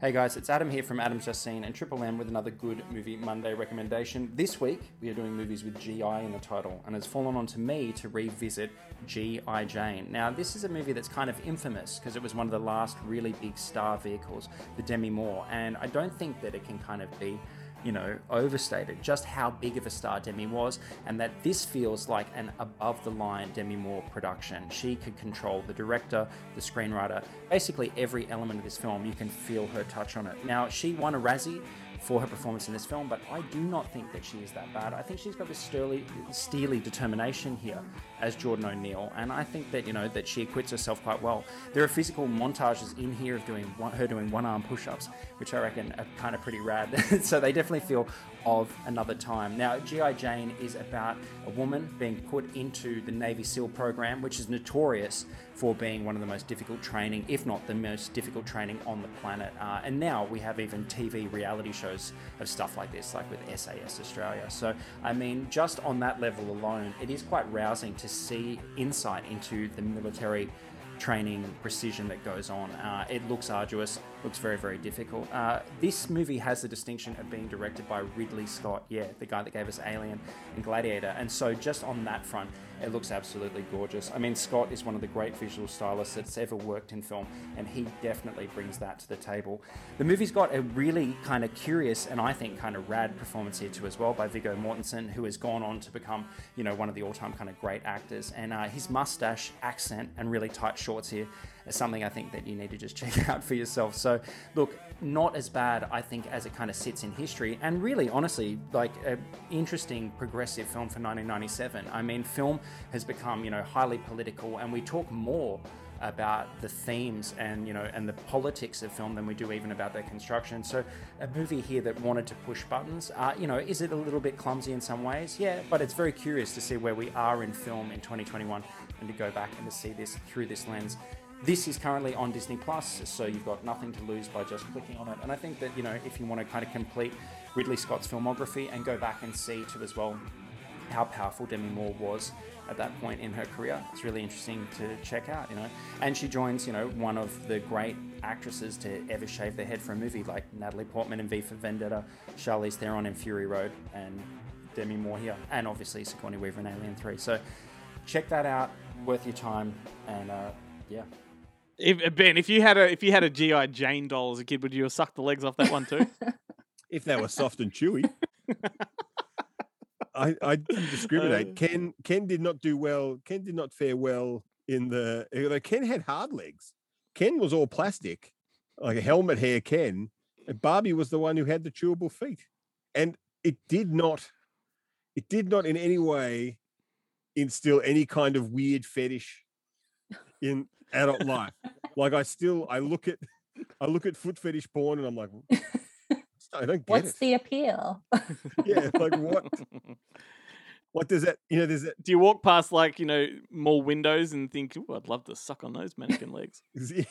Speaker 19: Hey guys, it's Adam here from Adam's Just Seen and Triple M with another good movie Monday recommendation. This week we are doing movies with GI in the title, and it's fallen onto me to revisit G.I. Jane. Now, this is a movie that's kind of infamous because it was one of the last really big star vehicles for Demi Moore, and I don't think that it can kind of be you know, overstated just how big of a star Demi was, and that this feels like an above the line Demi Moore production. She could control the director, the screenwriter, basically every element of this film. You can feel her touch on it. Now, she won a Razzie for her performance in this film, but I do not think that she is that bad. I think she's got this steely, steely determination here as Jordan O'Neill, and I think that you know that she acquits herself quite well. There are physical montages in here of doing one, her doing one arm push-ups, which I reckon are kind of pretty rad. so they definitely feel of another time. Now, GI Jane is about a woman being put into the Navy SEAL program, which is notorious for being one of the most difficult training, if not the most difficult training on the planet. Uh, and now we have even TV reality shows of stuff like this, like with SAS Australia. So, I mean, just on that level alone, it is quite rousing to see insight into the military training precision that goes on. Uh, it looks arduous, looks very, very difficult. Uh, this movie has the distinction of being directed by Ridley Scott, yeah, the guy that gave us Alien and Gladiator. And so, just on that front, It looks absolutely gorgeous. I mean, Scott is one of the great visual stylists that's ever worked in film, and he definitely brings that to the table. The movie's got a really kind of curious and I think kind of rad performance here too as well by Viggo Mortensen, who has gone on to become you know one of the all-time kind of great actors. And uh, his mustache, accent, and really tight shorts here is something I think that you need to just check out for yourself. So look, not as bad I think as it kind of sits in history, and really honestly like an interesting progressive film for 1997. I mean, film has become you know highly political, and we talk more about the themes and you know and the politics of film than we do even about their construction. So a movie here that wanted to push buttons, uh, you know, is it a little bit clumsy in some ways? Yeah, but it's very curious to see where we are in film in 2021 and to go back and to see this through this lens. This is currently on Disney Plus, so you've got nothing to lose by just clicking on it. And I think that you know if you want to kind of complete Ridley Scott's filmography and go back and see too as well how powerful Demi Moore was at that point in her career. It's really interesting to check out, you know. And she joins, you know, one of the great actresses to ever shave their head for a movie, like Natalie Portman in V for Vendetta, Charlize Theron in Fury Road, and Demi Moore here, and obviously Sigourney Weaver in Alien 3. So check that out, worth your time, and uh, yeah.
Speaker 5: If, Ben, if you had a if you had a GI Jane doll as a kid, would you have sucked the legs off that one too?
Speaker 6: if they were soft and chewy. I, I didn't discriminate.
Speaker 5: Uh.
Speaker 6: Ken Ken did not do well. Ken did not fare well in the. Although Ken had hard legs. Ken was all plastic, like a helmet hair. Ken. And Barbie was the one who had the chewable feet, and it did not. It did not in any way instill any kind of weird fetish in adult life. Like I still, I look at, I look at foot fetish porn, and I'm like, I don't get
Speaker 7: What's
Speaker 6: it.
Speaker 7: the appeal?
Speaker 6: Yeah, like what? What does that? You know, there's that.
Speaker 5: Do you walk past like you know more windows and think, "Ooh, I'd love to suck on those mannequin legs"?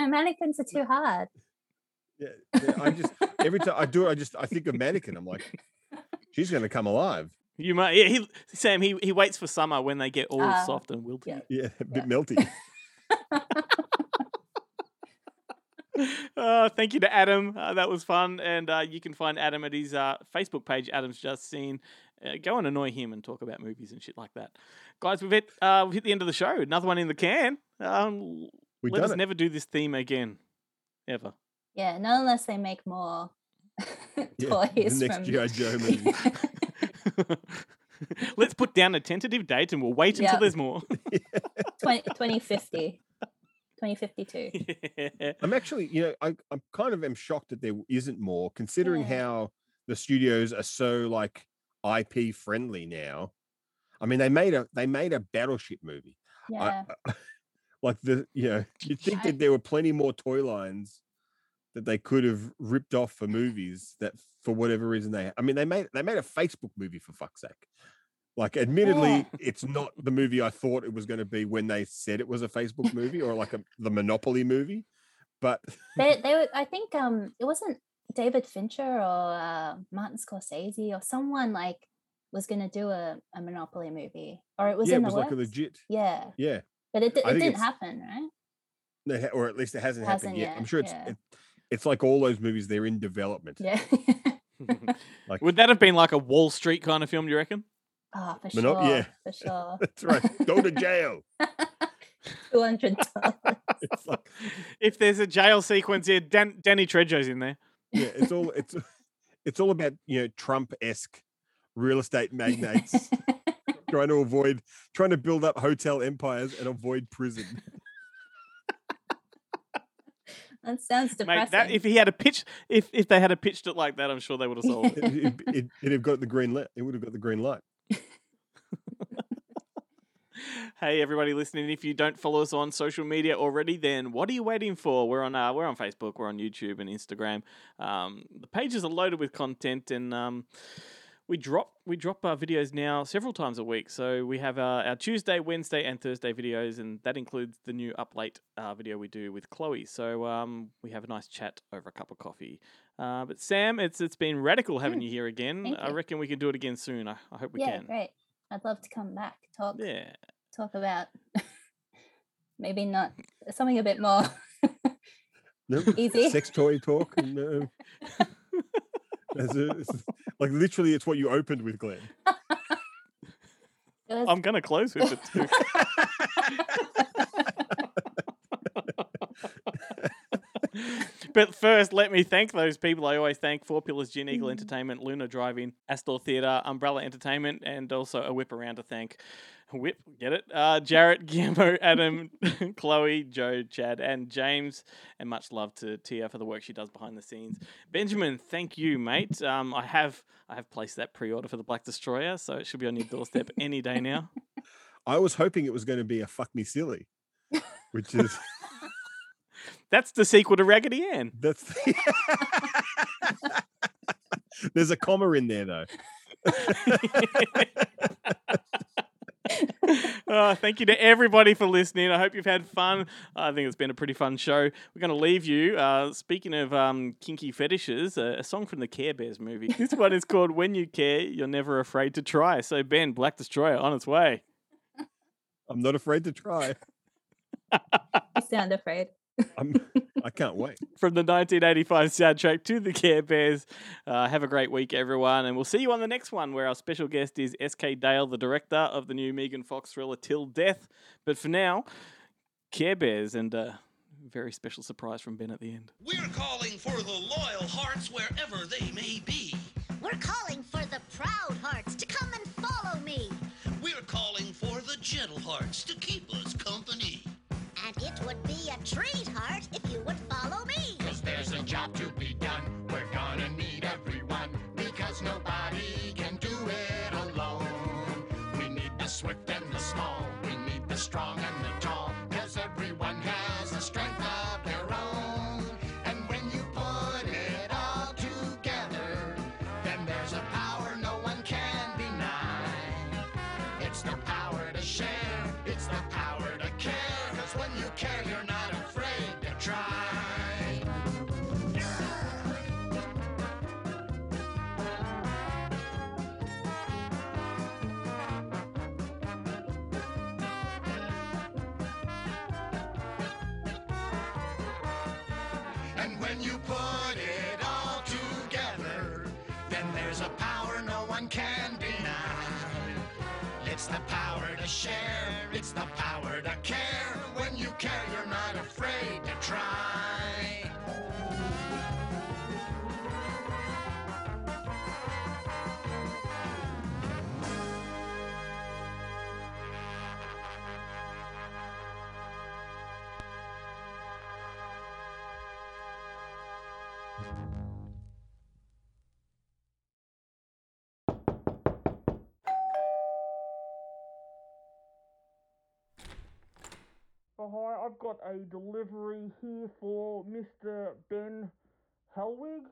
Speaker 7: No, mannequins are too hard.
Speaker 6: Yeah, yeah, I just every time I do it, I just I think of mannequin. I'm like, she's going to come alive.
Speaker 5: You might, yeah. He, Sam, he he waits for summer when they get all
Speaker 7: Ah,
Speaker 5: soft and wilty.
Speaker 6: Yeah, a bit melty.
Speaker 5: Uh, thank you to Adam. Uh, that was fun. And uh, you can find Adam at his uh, Facebook page, Adam's Just Seen. Uh, go and annoy him and talk about movies and shit like that. Guys, we've hit, uh, we've hit the end of the show. Another one in the can. Um,
Speaker 6: We've
Speaker 5: let us
Speaker 6: it.
Speaker 5: never do this theme again. Ever.
Speaker 7: Yeah, not unless they make more
Speaker 6: Yeah,
Speaker 7: toys
Speaker 6: the next
Speaker 7: from
Speaker 6: GI Joe movie.
Speaker 5: Let's put down a tentative date and we'll wait until
Speaker 7: Yep.
Speaker 5: there's more.
Speaker 7: 20, 2050. 2052.
Speaker 6: I'm actually, you know, I, I'm kind of am shocked that there isn't more, considering
Speaker 7: Yeah.
Speaker 6: how the studios are so like IP friendly now. I mean, they made a they made a battleship movie. I-
Speaker 7: Yeah.
Speaker 6: like the you know, you'd think that there were plenty more toy lines that they could have ripped off for movies that for whatever reason they I mean they made they made a Facebook movie for fuck's sake. Like admittedly,
Speaker 7: Yeah.
Speaker 6: it's not the movie I thought it was going to be when they said it was a Facebook movie or like a the Monopoly movie. But
Speaker 7: they, they were, I think um it wasn't David Fincher or uh, Martin Scorsese or someone like was going to do a, a Monopoly movie or it was
Speaker 6: yeah,
Speaker 7: in
Speaker 6: it
Speaker 7: the
Speaker 6: was like a
Speaker 7: works.
Speaker 6: legit.
Speaker 7: Yeah.
Speaker 6: Yeah.
Speaker 7: But it, di- it didn't happen, right?
Speaker 6: Or at least it hasn't,
Speaker 7: Hasn't
Speaker 6: happened yet. I'm sure it's
Speaker 7: yeah.
Speaker 6: it, it's like all those movies. They're in development.
Speaker 7: Yeah.
Speaker 6: Like
Speaker 5: Would that have been like a Wall Street kind of film, do you reckon?
Speaker 7: Oh, for
Speaker 6: Mono-
Speaker 7: sure.
Speaker 6: yeah.
Speaker 7: For sure.
Speaker 6: that's right. Go to jail.
Speaker 7: Two hundred dollars.
Speaker 6: Like
Speaker 5: If there's a jail sequence here, Dan- Danny Trejo's in there.
Speaker 6: yeah, it's all it's it's all about you know Trump esque real estate magnates trying to avoid trying to build up hotel empires and avoid prison.
Speaker 7: That sounds depressing.
Speaker 5: Mate, that if he had a pitch, if if they had a pitched it like that, I'm sure they would have sold it.
Speaker 6: It, it, it, it'd have got the green light. It would have got the green light.
Speaker 5: Hey, everybody listening! If you don't follow us on social media already, then what are you waiting for? We're on uh, we're on Facebook, we're on YouTube and Instagram. Um, the pages are loaded with content, and um, we drop we drop our videos now several times a week. So we have our, our Tuesday, Wednesday, and Thursday videos, and that includes the new up late uh, video we do with Chloe. So um, we have a nice chat over a cup of coffee. Uh, but Sam, it's it's been radical having you here again.
Speaker 7: thank
Speaker 5: I
Speaker 7: you.
Speaker 5: reckon we can do it again soon. I, I hope we
Speaker 7: yeah,
Speaker 5: can.
Speaker 7: great. I'd love to come back talk
Speaker 5: Yeah.
Speaker 7: talk about maybe not something a bit more
Speaker 6: No,
Speaker 7: Easy.
Speaker 6: sex toy talk. No. As a, it's- like literally, it's what you opened with, Glenn.
Speaker 5: I'm going to close with it too. but first, let me thank those people I always thank Four Pillars Gin Eagle Entertainment, Luna Drive-In, Astor Theatre, Umbrella Entertainment, and also a whip around to thank Whip, get it? Uh, Jarrett, Guillermo, Adam, Chloe, Joe, Chad, and James, and much love to Tia for the work she does behind the scenes. Benjamin, thank you, mate. Um, I have I have placed that pre-order for the Black Destroyer, so it should be on your doorstep any day now.
Speaker 6: I was hoping it was going to be a fuck me silly, which is
Speaker 5: That's the sequel to Raggedy Ann.
Speaker 6: that's there's a comma in there though.
Speaker 5: Uh, thank you to everybody for listening. I hope you've had fun. I think it's been a pretty fun show. We're going to leave you. Uh, speaking of um, kinky fetishes, uh, a song from the Care Bears movie. This one is called "When You Care, You're Never Afraid to Try." So Ben, Black Destroyer, on its way.
Speaker 6: I'm not afraid to try.
Speaker 7: You sound afraid.
Speaker 6: I'm, I can't wait.
Speaker 5: From the 1985 soundtrack to the Care Bears. Uh, have a great week, everyone, and we'll see you on the next one, where our special guest is S.K. Dale, the director of the new Megan Fox thriller Till Death. But for now, Care Bears and a very special surprise from Ben at the end.
Speaker 3: We're calling for the loyal hearts wherever they may be.
Speaker 2: We're calling for the proud hearts to come and follow me.
Speaker 3: We're calling for the gentle hearts to keep us company.
Speaker 2: Would be a treat, heart, if you would
Speaker 5: Hi, I've got a delivery here for Mr. Ben Helwig.